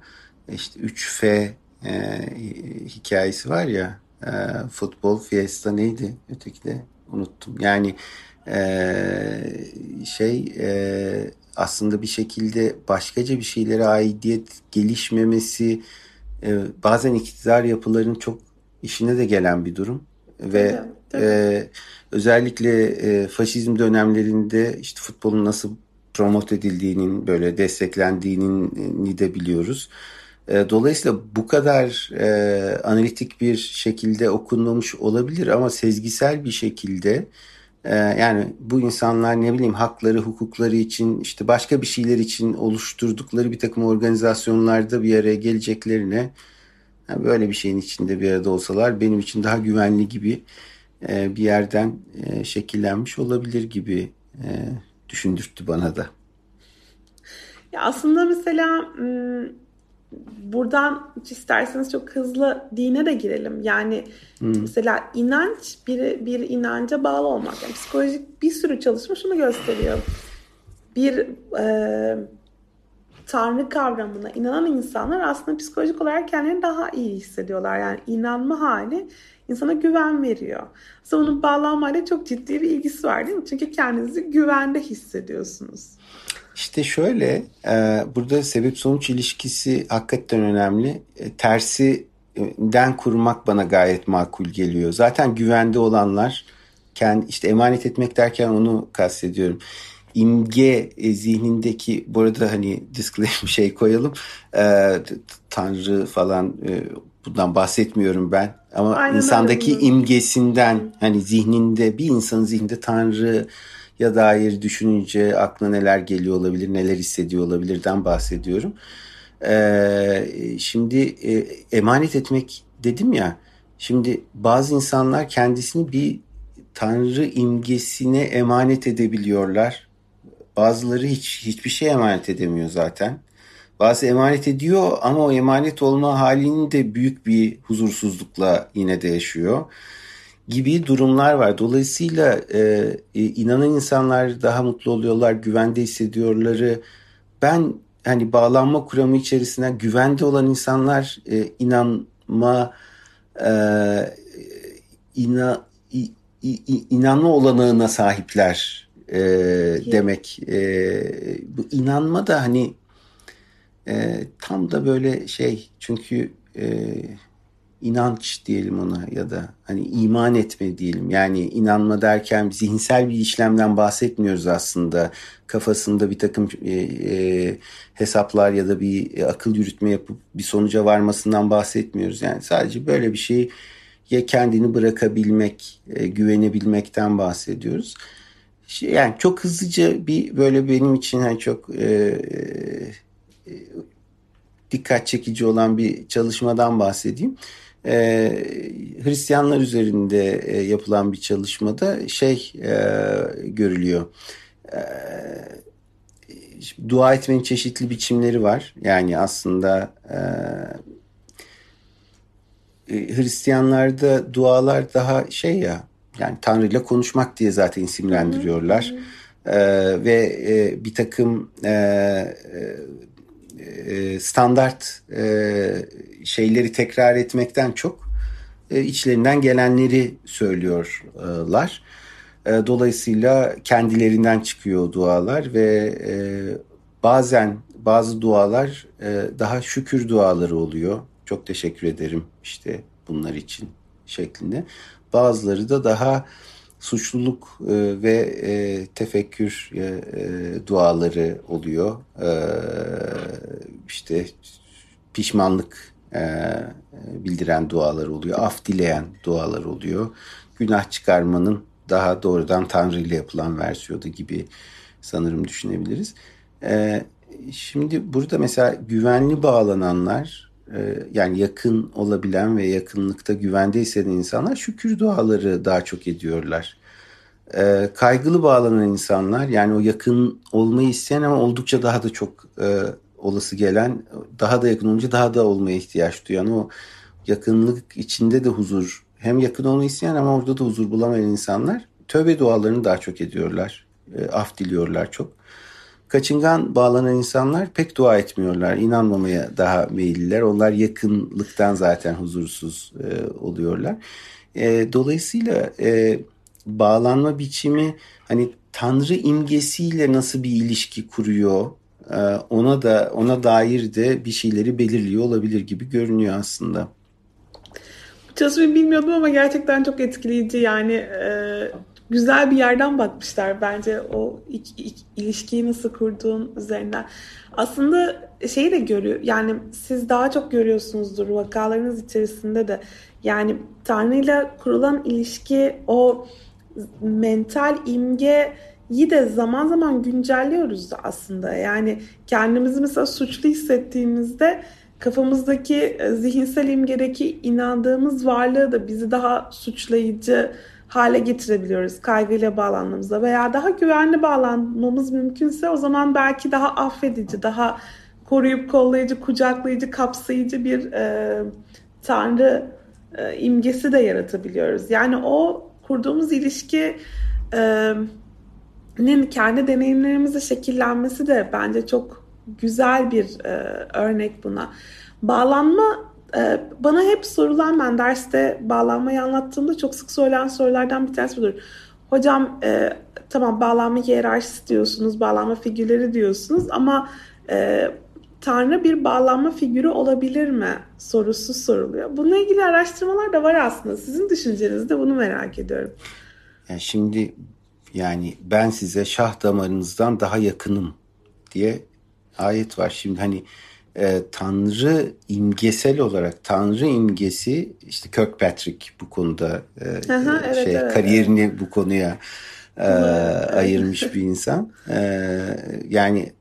işte 3F e, hikayesi var ya e, futbol fiesta neydi öteki de unuttum. Yani e, şey e, aslında bir şekilde başkaca bir şeylere aidiyet gelişmemesi e, bazen iktidar yapılarının çok işine de gelen bir durum ve evet, evet. E, özellikle e, faşizm dönemlerinde işte futbolun nasıl promote edildiğinin böyle desteklendiğini de biliyoruz. E, dolayısıyla bu kadar e, analitik bir şekilde okunmamış olabilir ama sezgisel bir şekilde e, yani bu insanlar ne bileyim hakları, hukukları için işte başka bir şeyler için oluşturdukları bir takım organizasyonlarda bir araya geleceklerine yani böyle bir şeyin içinde bir arada olsalar benim için daha güvenli gibi bir yerden şekillenmiş olabilir gibi düşündürttü bana da. Ya aslında mesela buradan isterseniz çok hızlı dine de girelim. Yani hmm. mesela inanç bir, bir inanca bağlı olmak. Yani psikolojik bir sürü çalışma şunu gösteriyor. Bir e, tanrı kavramına inanan insanlar aslında psikolojik olarak kendilerini daha iyi hissediyorlar. Yani inanma hali insana güven veriyor. Aslında onun bağlanmayla çok ciddi bir ilgisi var değil mi? Çünkü kendinizi güvende hissediyorsunuz. İşte şöyle e, burada sebep sonuç ilişkisi hakikaten önemli. E, tersinden kurmak bana gayet makul geliyor. Zaten güvende olanlar kendi işte emanet etmek derken onu kastediyorum. İmge e, zihnindeki bu arada hani disclaimer şey koyalım. Tanrı falan bundan bahsetmiyorum ben. Ama Aynen insandaki öyle. imgesinden hani zihninde bir insanın zihninde Tanrı ya dair düşününce aklına neler geliyor olabilir, neler hissediyor olabilirden bahsediyorum. Ee, şimdi e, emanet etmek dedim ya. Şimdi bazı insanlar kendisini bir tanrı imgesine emanet edebiliyorlar. Bazıları hiç hiçbir şey emanet edemiyor zaten. Bazı emanet ediyor ama o emanet olma halini de büyük bir huzursuzlukla yine de yaşıyor gibi durumlar var. Dolayısıyla e, e, inanan insanlar daha mutlu oluyorlar, güvende hissediyorları. Ben hani bağlanma kuramı içerisinde güvende olan insanlar e, inanma e, ina, i, i, inanma olanağına sahipler e, demek. E, bu inanma da hani e, tam da böyle şey çünkü e, inanç diyelim ona ya da hani iman etme diyelim. Yani inanma derken zihinsel bir işlemden bahsetmiyoruz aslında. Kafasında bir takım e, e, hesaplar ya da bir akıl yürütme yapıp bir sonuca varmasından bahsetmiyoruz. Yani sadece böyle bir şey ya kendini bırakabilmek, e, güvenebilmekten bahsediyoruz. Yani çok hızlıca bir böyle benim için hani çok e, e, dikkat çekici olan bir çalışmadan bahsedeyim e, Hristiyanlar üzerinde e, yapılan bir çalışmada şey e, görülüyor. E, dua etmenin çeşitli biçimleri var. Yani aslında e, e Hristiyanlarda dualar daha şey ya yani Tanrı ile konuşmak diye zaten isimlendiriyorlar. Hı hı. E, ve e, bir takım e, e e, standart e, şeyleri tekrar etmekten çok e, içlerinden gelenleri söylüyorlar. dolayısıyla kendilerinden çıkıyor dualar ve bazen bazı dualar daha şükür duaları oluyor. Çok teşekkür ederim işte bunlar için şeklinde. Bazıları da daha suçluluk e, ve e, tefekkür e, e, duaları oluyor. E, işte pişmanlık e, bildiren dualar oluyor. Af dileyen dualar oluyor. Günah çıkarmanın daha doğrudan Tanrı ile yapılan versiyonu gibi sanırım düşünebiliriz. E, şimdi burada mesela güvenli bağlananlar yani yakın olabilen ve yakınlıkta güvende hisseden insanlar şükür duaları daha çok ediyorlar. E, kaygılı bağlanan insanlar yani o yakın olmayı isteyen ama oldukça daha da çok e, olası gelen daha da yakın olunca daha da olmaya ihtiyaç duyan o yakınlık içinde de huzur hem yakın olmayı isteyen ama orada da huzur bulamayan insanlar tövbe dualarını daha çok ediyorlar. af diliyorlar çok. Kaçıngan bağlanan insanlar pek dua etmiyorlar. İnanmamaya daha meyilliler. Onlar yakınlıktan zaten huzursuz e, oluyorlar. E, dolayısıyla e, bağlanma biçimi hani Tanrı imgesiyle nasıl bir ilişki kuruyor e, ona da ona dair de bir şeyleri belirliyor olabilir gibi görünüyor aslında. Çalışmayı bilmiyordum ama gerçekten çok etkileyici yani e, güzel bir yerden bakmışlar bence o ilk, ilk, ilişkiyi nasıl kurduğun üzerinden. Aslında şeyi de görüyor yani siz daha çok görüyorsunuzdur vakalarınız içerisinde de yani Tanrı ile kurulan ilişki o mental imge iyi de zaman zaman güncelliyoruz da aslında. Yani kendimizi mesela suçlu hissettiğimizde kafamızdaki zihinsel imgedeki inandığımız varlığı da bizi daha suçlayıcı hale getirebiliyoruz kaygıyla bağlandığımızda veya daha güvenli bağlanmamız mümkünse o zaman belki daha affedici, daha koruyup kollayıcı, kucaklayıcı, kapsayıcı bir e, tanrı e, imgesi de yaratabiliyoruz. Yani o kurduğumuz ilişki e, nin kendi deneyimlerimizle şekillenmesi de bence çok güzel bir e, örnek buna. Bağlanma bana hep sorulan ben derste bağlanmayı anlattığımda çok sık sorulan sorulardan bir tanesi budur. Hocam e, tamam bağlanma hiyerarşisi diyorsunuz, bağlanma figürleri diyorsunuz ama e, Tanrı bir bağlanma figürü olabilir mi sorusu soruluyor. Bununla ilgili araştırmalar da var aslında. Sizin düşüncenizde bunu merak ediyorum. Yani şimdi yani ben size şah damarınızdan daha yakınım diye ayet var. Şimdi hani e, Tanrı imgesel olarak Tanrı imgesi işte Kirkpatrick bu konuda e, Aha, evet, şey evet, kariyerini evet. bu konuya e, ayırmış bir insan. E, yani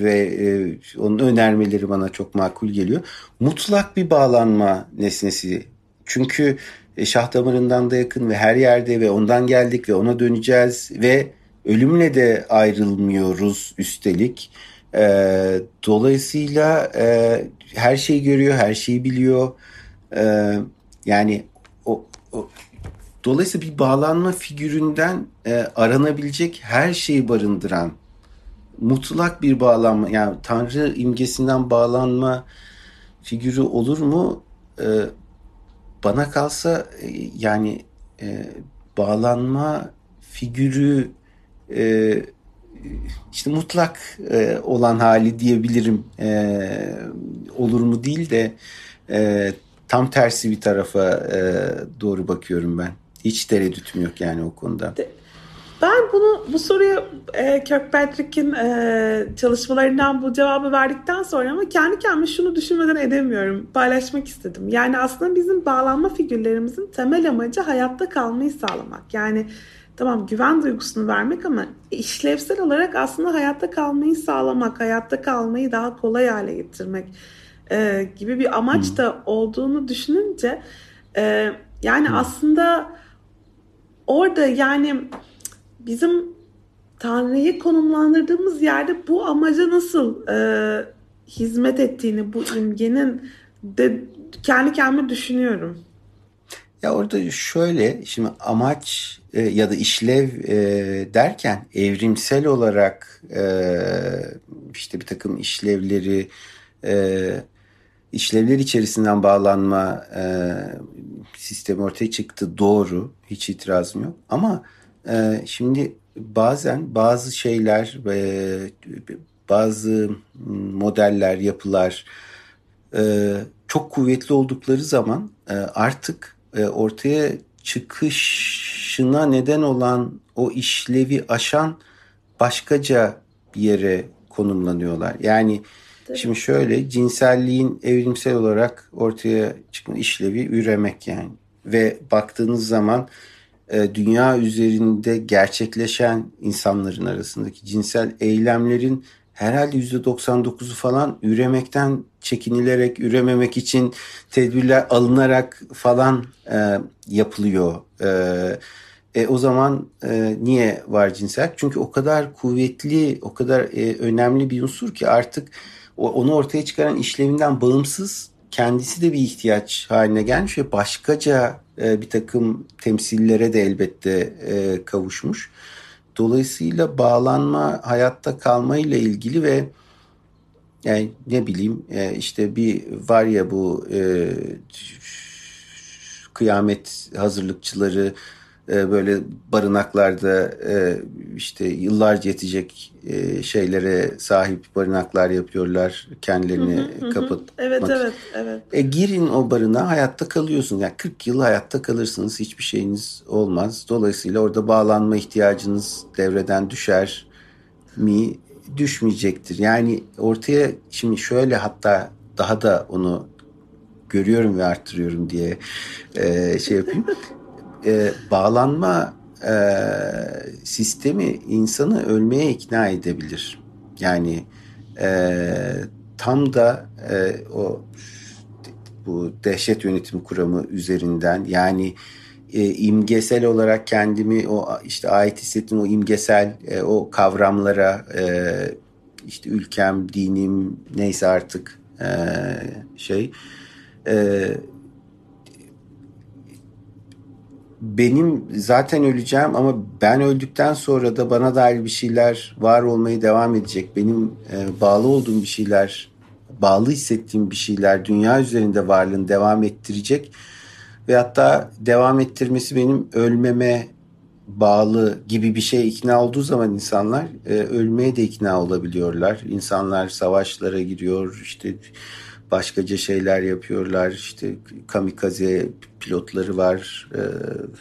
ve e, onun önermeleri bana çok makul geliyor. Mutlak bir bağlanma nesnesi. Çünkü e, şah damarından da yakın ve her yerde ve ondan geldik ve ona döneceğiz ve ölümle de ayrılmıyoruz üstelik. E, dolayısıyla e, her şeyi görüyor, her şeyi biliyor. E, yani o, o dolayısıyla bir bağlanma figüründen e, aranabilecek her şeyi barındıran mutlak bir bağlanma yani Tanrı imgesinden bağlanma figürü olur mu? E, bana kalsa e, yani e, bağlanma figürü e, işte mutlak e, olan hali diyebilirim e, olur mu değil de e, tam tersi bir tarafa e, doğru bakıyorum ben. Hiç tereddütüm yok yani o konuda. Ben bunu bu soruyu e, Kirkpatrick'in e, çalışmalarından bu cevabı verdikten sonra ama kendi kendime şunu düşünmeden edemiyorum. Paylaşmak istedim. Yani aslında bizim bağlanma figürlerimizin temel amacı hayatta kalmayı sağlamak. Yani tamam güven duygusunu vermek ama işlevsel olarak aslında hayatta kalmayı sağlamak, hayatta kalmayı daha kolay hale getirmek e, gibi bir amaç da olduğunu düşününce e, yani aslında orada yani bizim Tanrı'yı konumlandırdığımız yerde bu amaca nasıl e, hizmet ettiğini bu imgenin de kendi kendime düşünüyorum. Ya orada şöyle şimdi amaç e, ya da işlev e, derken evrimsel olarak e, işte bir takım işlevleri e, işlevler içerisinden bağlanma e, sistemi ortaya çıktı doğru hiç itirazım yok. Ama ee, şimdi bazen bazı şeyler ve bazı modeller, yapılar e, çok kuvvetli oldukları zaman e, artık e, ortaya çıkışına neden olan o işlevi aşan başkaca bir yere konumlanıyorlar. Yani Tabii. şimdi şöyle cinselliğin evrimsel olarak ortaya çıkma işlevi üremek yani ve baktığınız zaman e, dünya üzerinde gerçekleşen insanların arasındaki cinsel eylemlerin herhalde %99'u falan üremekten çekinilerek, ürememek için tedbirler alınarak falan e, yapılıyor. E, e, o zaman e, niye var cinsel? Çünkü o kadar kuvvetli, o kadar e, önemli bir unsur ki artık o, onu ortaya çıkaran işlevinden bağımsız kendisi de bir ihtiyaç haline gelmiş ve başkaca e, bir takım temsillere de elbette e, kavuşmuş. Dolayısıyla bağlanma hayatta kalma ile ilgili ve yani ne bileyim e, işte bir var ya bu e, kıyamet hazırlıkçıları e, böyle barınaklarda e, işte yıllarca yetecek e, şeylere sahip barınaklar yapıyorlar kendilerini hı hı, kapat. Evet evet evet. E, girin o barınağa hayatta kalıyorsun. Yani 40 yıl hayatta kalırsınız hiçbir şeyiniz olmaz. Dolayısıyla orada bağlanma ihtiyacınız devreden düşer mi? Düşmeyecektir. Yani ortaya şimdi şöyle hatta daha da onu görüyorum ve arttırıyorum diye e, şey yapayım. <laughs> e, bağlanma e, sistemi insanı ölmeye ikna edebilir. Yani e, tam da e, o bu dehşet yönetimi kuramı üzerinden yani e, imgesel olarak kendimi o işte ait hissettiğim o imgesel e, o kavramlara e, işte ülkem, dinim neyse artık e, şey e, benim zaten öleceğim ama ben öldükten sonra da bana dair bir şeyler var olmayı devam edecek. Benim e, bağlı olduğum bir şeyler, bağlı hissettiğim bir şeyler dünya üzerinde varlığını devam ettirecek. Ve hatta devam ettirmesi benim ölmeme bağlı gibi bir şey ikna olduğu zaman insanlar e, ölmeye de ikna olabiliyorlar. İnsanlar savaşlara giriyor, işte başkaca şeyler yapıyorlar. İşte kamikaze pilotları var e,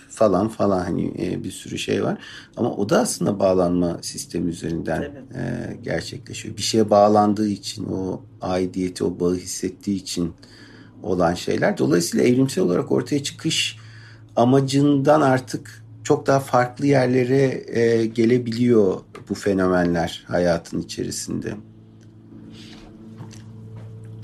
falan falan hani e, bir sürü şey var. Ama o da aslında bağlanma sistemi üzerinden e, gerçekleşiyor. Bir şeye bağlandığı için o aidiyeti, o bağı hissettiği için olan şeyler. Dolayısıyla evrimsel olarak ortaya çıkış amacından artık çok daha farklı yerlere e, gelebiliyor bu fenomenler hayatın içerisinde.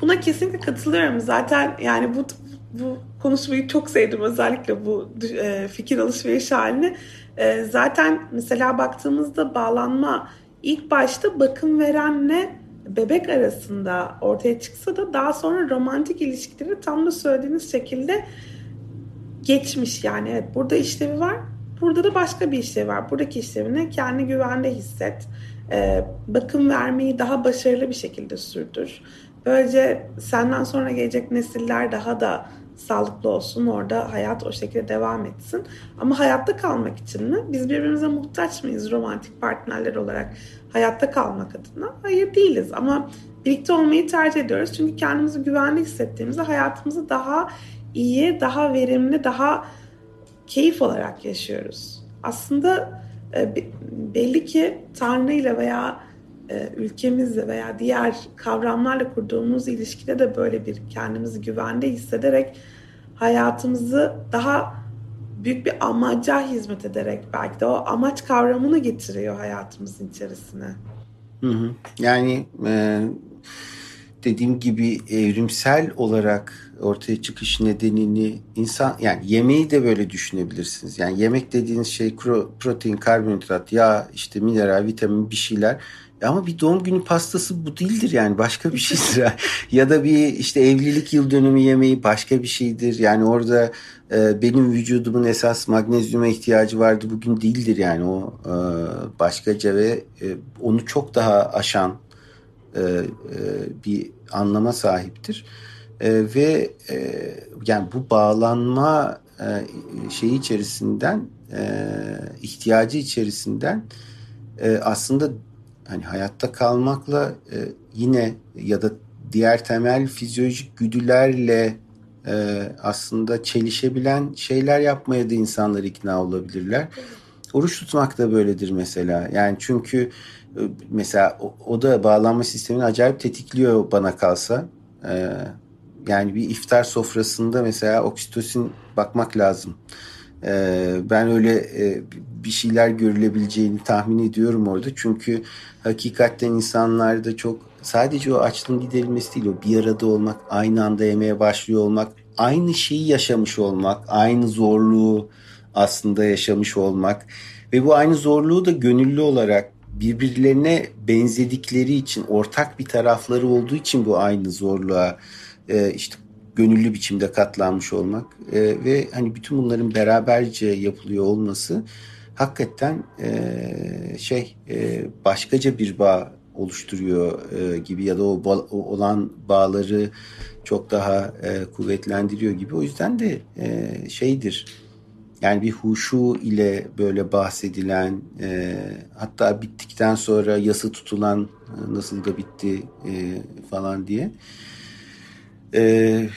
Buna kesinlikle katılıyorum. Zaten yani bu bu konuşmayı çok sevdim özellikle bu e, fikir alışveriş halini. E, zaten mesela baktığımızda bağlanma ilk başta bakım verenle bebek arasında ortaya çıksa da daha sonra romantik ilişkileri tam da söylediğiniz şekilde geçmiş. Yani evet burada işlevi var. Burada da başka bir işlevi var. Buradaki işlevine kendi güvende hisset. E, bakım vermeyi daha başarılı bir şekilde sürdür. Böylece senden sonra gelecek nesiller daha da sağlıklı olsun. Orada hayat o şekilde devam etsin. Ama hayatta kalmak için mi? Biz birbirimize muhtaç mıyız romantik partnerler olarak hayatta kalmak adına? Hayır değiliz ama birlikte olmayı tercih ediyoruz. Çünkü kendimizi güvenli hissettiğimizde hayatımızı daha iyi, daha verimli, daha keyif olarak yaşıyoruz. Aslında e, belli ki Tanrı ile veya e, ülkemizle veya diğer kavramlarla kurduğumuz ilişkide de böyle bir kendimizi güvende hissederek hayatımızı daha büyük bir amaca hizmet ederek belki de o amaç kavramını getiriyor hayatımızın içerisine. Hı hı. Yani e, dediğim gibi evrimsel olarak ortaya çıkış nedenini insan yani yemeği de böyle düşünebilirsiniz. Yani yemek dediğiniz şey protein, karbonhidrat, yağ, işte mineral, vitamin bir şeyler ama bir doğum günü pastası bu değildir yani başka bir şeydir. <laughs> ya da bir işte evlilik yıl dönümü yemeği başka bir şeydir. Yani orada e, benim vücudumun esas magnezyuma ihtiyacı vardı bugün değildir yani o e, başkaca ve e, onu çok daha aşan e, e, bir anlama sahiptir. E, ve e, yani bu bağlanma e, şeyi içerisinden e, ihtiyacı içerisinden e, aslında hani hayatta kalmakla e, yine ya da diğer temel fizyolojik güdülerle e, aslında çelişebilen şeyler yapmaya da insanlar ikna olabilirler. Oruç tutmak da böyledir mesela. Yani çünkü e, mesela o, o da bağlanma sistemini acayip tetikliyor bana kalsa. E, yani bir iftar sofrasında mesela oksitosin bakmak lazım. E, ben öyle e, bir şeyler görülebileceğini tahmin ediyorum orada. Çünkü hakikaten insanlarda çok sadece o açlığın giderilmesi değil o bir arada olmak, aynı anda yemeye başlıyor olmak, aynı şeyi yaşamış olmak, aynı zorluğu aslında yaşamış olmak ve bu aynı zorluğu da gönüllü olarak birbirlerine benzedikleri için ortak bir tarafları olduğu için bu aynı zorluğa e, işte gönüllü biçimde katlanmış olmak e, ve hani bütün bunların beraberce yapılıyor olması hakikaten e, şey e, başkaca bir bağ oluşturuyor e, gibi ya da o, ba- o olan bağları çok daha e, kuvvetlendiriyor gibi. O yüzden de e, şeydir yani bir huşu ile böyle bahsedilen e, hatta bittikten sonra yası tutulan e, nasıl da bitti e, falan diye e,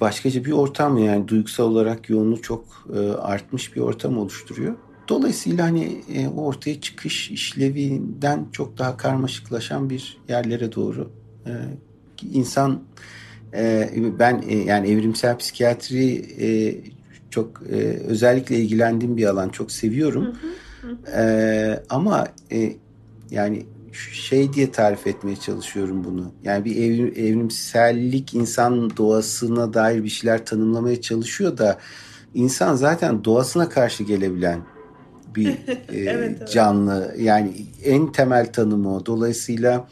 başkaca bir ortam yani duygusal olarak yoğunluğu çok e, artmış bir ortam oluşturuyor. Dolayısıyla hani e, o ortaya çıkış işlevinden çok daha karmaşıklaşan bir yerlere doğru e, insan e, ben e, yani evrimsel psikiyatri e, çok e, özellikle ilgilendiğim bir alan çok seviyorum. Hı hı. E, ama e, yani şey diye tarif etmeye çalışıyorum bunu. Yani bir evrim, evrimsellik insan doğasına dair bir şeyler tanımlamaya çalışıyor da insan zaten doğasına karşı gelebilen bir <laughs> e, evet, canlı. Evet. Yani en temel tanımı o. Dolayısıyla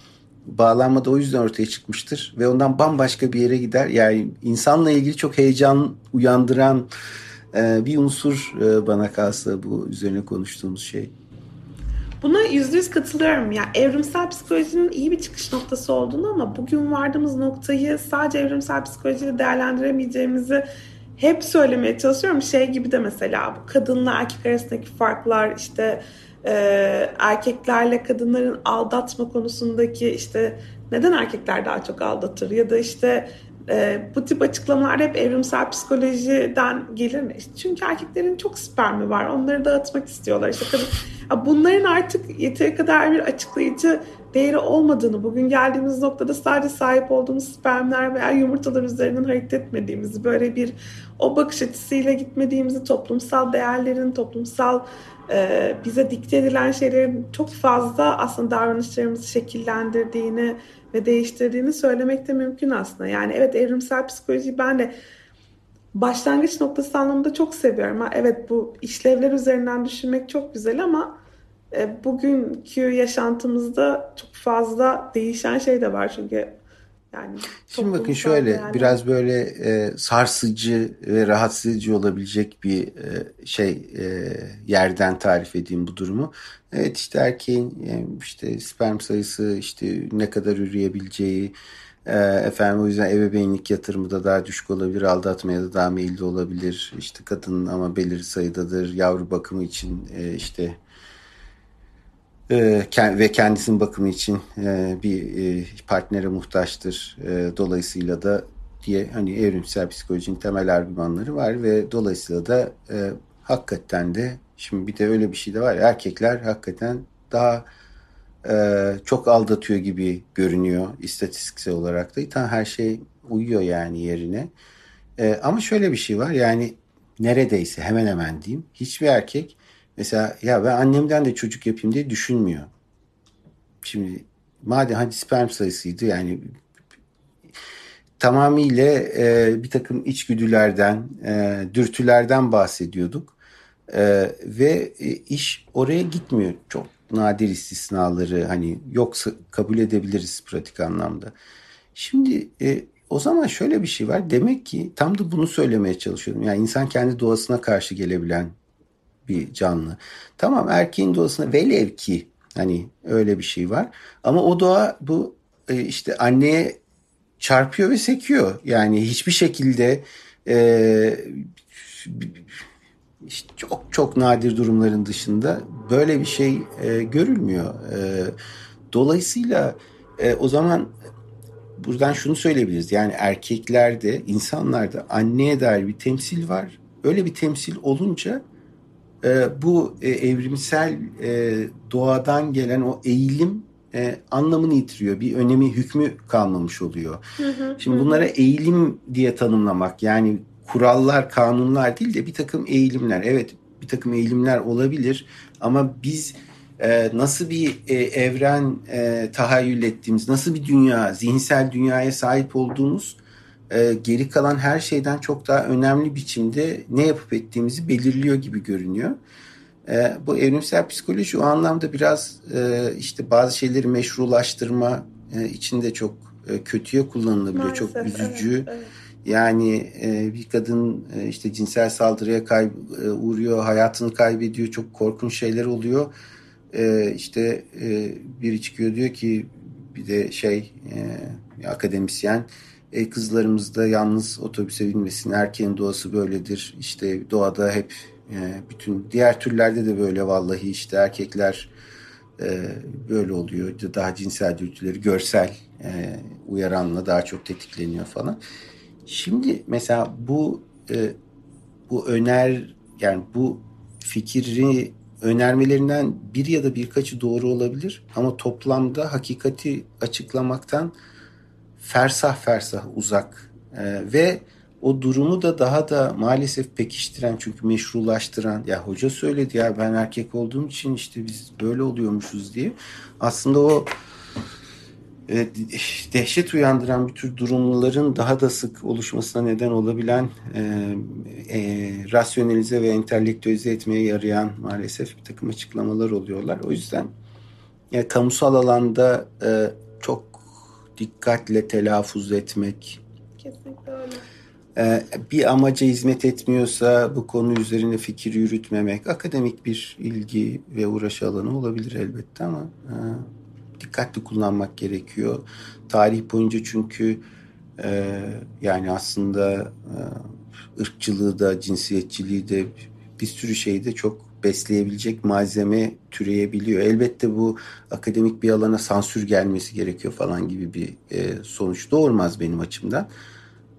bağlanma da o yüzden ortaya çıkmıştır ve ondan bambaşka bir yere gider. Yani insanla ilgili çok heyecan uyandıran e, bir unsur e, bana kalsa bu üzerine konuştuğumuz şey. Buna yüzde yüz katılıyorum. Yani evrimsel psikolojinin iyi bir çıkış noktası olduğunu ama bugün vardığımız noktayı sadece evrimsel psikolojiyle değerlendiremeyeceğimizi hep söylemeye çalışıyorum. Şey gibi de mesela bu kadınla erkek arasındaki farklar işte e, erkeklerle kadınların aldatma konusundaki işte neden erkekler daha çok aldatır ya da işte e, bu tip açıklamalar hep evrimsel psikolojiden gelir mi? Çünkü erkeklerin çok spermi var. Onları dağıtmak istiyorlar. İşte kadın, bunların artık yeteri kadar bir açıklayıcı değeri olmadığını, bugün geldiğimiz noktada sadece sahip olduğumuz spermler veya yumurtalar üzerinden hareket etmediğimizi, böyle bir o bakış açısıyla gitmediğimizi, toplumsal değerlerin, toplumsal e, bize dikte edilen şeylerin çok fazla aslında davranışlarımızı şekillendirdiğini ve değiştirdiğini söylemek de mümkün aslında. Yani evet evrimsel psikolojiyi ben de başlangıç noktası anlamında çok seviyorum. Ha, evet bu işlevler üzerinden düşünmek çok güzel ama e, bugünkü yaşantımızda çok fazla değişen şey de var çünkü yani Şimdi bakın şöyle yani. biraz böyle e, sarsıcı ve rahatsız edici olabilecek bir e, şey e, yerden tarif edeyim bu durumu. Evet işte erkeğin e, işte sperm sayısı işte ne kadar üreyebileceği e, efendim o yüzden ebeveynlik yatırımı da daha düşük olabilir aldatmaya da daha meyilli olabilir işte kadın ama belirli sayıdadır yavru bakımı için e, işte ve kendisinin bakımı için e, bir e, partnere muhtaçtır. dolayısıyla da diye hani evrimsel psikolojinin temel argümanları var ve dolayısıyla da hakikaten de şimdi bir de öyle bir şey de var ya erkekler hakikaten daha çok aldatıyor gibi görünüyor istatistiksel olarak da. Tam her şey uyuyor yani yerine. ama şöyle bir şey var yani neredeyse hemen hemen diyeyim hiçbir erkek Mesela ya ben annemden de çocuk yapayım diye düşünmüyor. Şimdi madem hadi sperm sayısıydı yani tamamıyla e, bir takım içgüdülerden, e, dürtülerden bahsediyorduk. E, ve e, iş oraya gitmiyor. Çok nadir istisnaları hani yoksa kabul edebiliriz pratik anlamda. Şimdi e, o zaman şöyle bir şey var. Demek ki tam da bunu söylemeye çalışıyorum. Yani insan kendi doğasına karşı gelebilen bir canlı. Tamam erkeğin doğasında velev ki hani öyle bir şey var. Ama o doğa bu e, işte anneye çarpıyor ve sekiyor. Yani hiçbir şekilde e, işte çok çok nadir durumların dışında böyle bir şey e, görülmüyor. E, dolayısıyla e, o zaman buradan şunu söyleyebiliriz. Yani erkeklerde, insanlarda anneye dair bir temsil var. Öyle bir temsil olunca e, bu e, evrimsel e, doğadan gelen o eğilim e, anlamını yitiriyor. Bir önemi, hükmü kalmamış oluyor. Hı hı, Şimdi hı. bunlara eğilim diye tanımlamak yani kurallar, kanunlar değil de bir takım eğilimler. Evet bir takım eğilimler olabilir ama biz e, nasıl bir e, evren e, tahayyül ettiğimiz, nasıl bir dünya, zihinsel dünyaya sahip olduğumuz e, geri kalan her şeyden çok daha önemli biçimde ne yapıp ettiğimizi belirliyor gibi görünüyor. E, bu evrimsel psikoloji o anlamda biraz e, işte bazı şeyleri meşrulaştırma e, içinde çok e, kötüye kullanılabiliyor. Maalesef, çok üzücü. Evet, evet. Yani e, bir kadın e, işte cinsel saldırıya kay, e, uğruyor, hayatını kaybediyor, çok korkunç şeyler oluyor. E, işte e, biri çıkıyor diyor ki bir de şey e, akademisyen e, kızlarımız da yalnız otobüse binmesin. Erkeğin doğası böyledir. İşte doğada hep e, bütün diğer türlerde de böyle vallahi işte erkekler e, böyle oluyor. Daha cinsel dürtüleri görsel e, uyaranla daha çok tetikleniyor falan. Şimdi mesela bu e, bu öner yani bu fikri önermelerinden bir ya da birkaçı doğru olabilir ama toplamda hakikati açıklamaktan fersah fersah uzak e, ve o durumu da daha da maalesef pekiştiren çünkü meşrulaştıran ya hoca söyledi ya ben erkek olduğum için işte biz böyle oluyormuşuz diye aslında o e, dehşet uyandıran bir tür durumların daha da sık oluşmasına neden olabilen e, e, rasyonelize ve entelektüelize etmeye yarayan maalesef bir takım açıklamalar oluyorlar. O yüzden yani kamusal alanda e, çok dikkatle telaffuz etmek. Kesinlikle öyle. E, bir amaca hizmet etmiyorsa bu konu üzerine fikir yürütmemek akademik bir ilgi ve uğraş alanı olabilir elbette ama e, dikkatli kullanmak gerekiyor. Tarih boyunca çünkü e, yani aslında e, ırkçılığı da cinsiyetçiliği de bir sürü şeyde çok besleyebilecek malzeme türeyebiliyor. Elbette bu akademik bir alana sansür gelmesi gerekiyor falan gibi bir e, sonuç doğurmaz benim açımdan.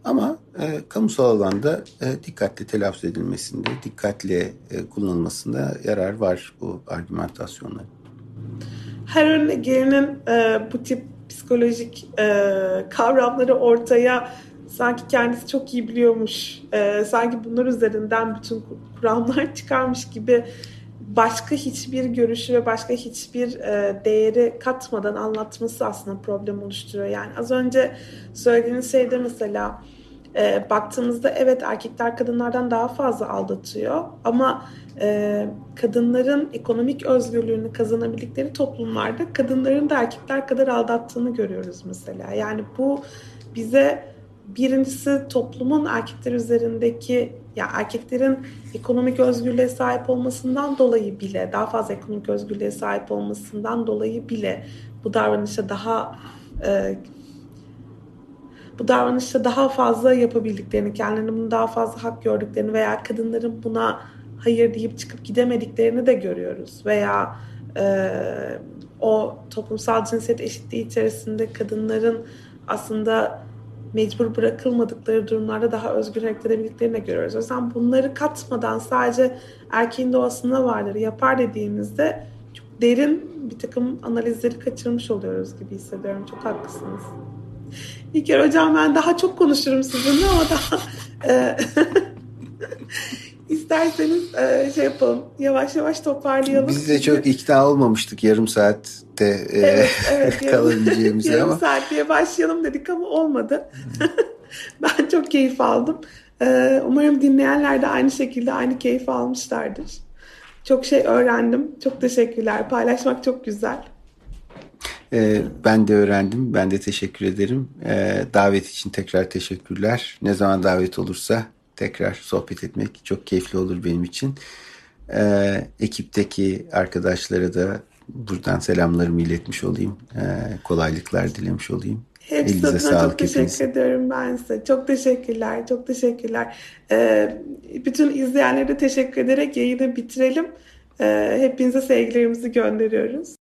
Ama e, kamusal alanda e, dikkatli telaffuz edilmesinde, dikkatli e, kullanılmasında yarar var bu argümantasyonların her önüne gelenin e, bu tip psikolojik e, kavramları ortaya sanki kendisi çok iyi biliyormuş, e, sanki bunlar üzerinden bütün kuramlar <laughs> çıkarmış gibi başka hiçbir görüşü ve başka hiçbir e, değeri katmadan anlatması aslında problem oluşturuyor. Yani az önce söylediğiniz şeyde mesela e, baktığımızda evet erkekler kadınlardan daha fazla aldatıyor ama e, kadınların ekonomik özgürlüğünü kazanabildikleri toplumlarda kadınların da erkekler kadar aldattığını görüyoruz mesela. Yani bu bize birincisi toplumun erkekler üzerindeki ya erkeklerin ekonomik özgürlüğe sahip olmasından dolayı bile daha fazla ekonomik özgürlüğe sahip olmasından dolayı bile bu davranışa daha e, bu davranışta daha fazla yapabildiklerini, kendilerinin bunu daha fazla hak gördüklerini veya kadınların buna hayır deyip çıkıp gidemediklerini de görüyoruz. Veya e, o toplumsal cinsiyet eşitliği içerisinde kadınların aslında mecbur bırakılmadıkları durumlarda daha özgür hareket edebildiklerini de görüyoruz. O yüzden bunları katmadan sadece erkeğin doğasında vardır yapar dediğimizde çok derin bir takım analizleri kaçırmış oluyoruz gibi hissediyorum. Çok haklısınız. İlker Hocam ben daha çok konuşurum sizinle ama daha e, <laughs> isterseniz e, şey yapalım yavaş yavaş toparlayalım. Biz de çok ikna olmamıştık yarım saatte e, evet, evet, <laughs> kalabileceğimize yarım, ama. Yarım saat diye başlayalım dedik ama olmadı. <laughs> ben çok keyif aldım. E, umarım dinleyenler de aynı şekilde aynı keyif almışlardır. Çok şey öğrendim. Çok teşekkürler. Paylaşmak çok güzel. Ee, ben de öğrendim. Ben de teşekkür ederim. Ee, davet için tekrar teşekkürler. Ne zaman davet olursa tekrar sohbet etmek çok keyifli olur benim için. Ee, ekipteki arkadaşlara da buradan selamlarımı iletmiş olayım. Ee, kolaylıklar dilemiş olayım. Hepsi Elinize sağlık çok teşekkür hepiniz. ediyorum ben size. Çok teşekkürler, çok teşekkürler. Ee, bütün izleyenlere de teşekkür ederek yayını bitirelim. Ee, hepinize sevgilerimizi gönderiyoruz.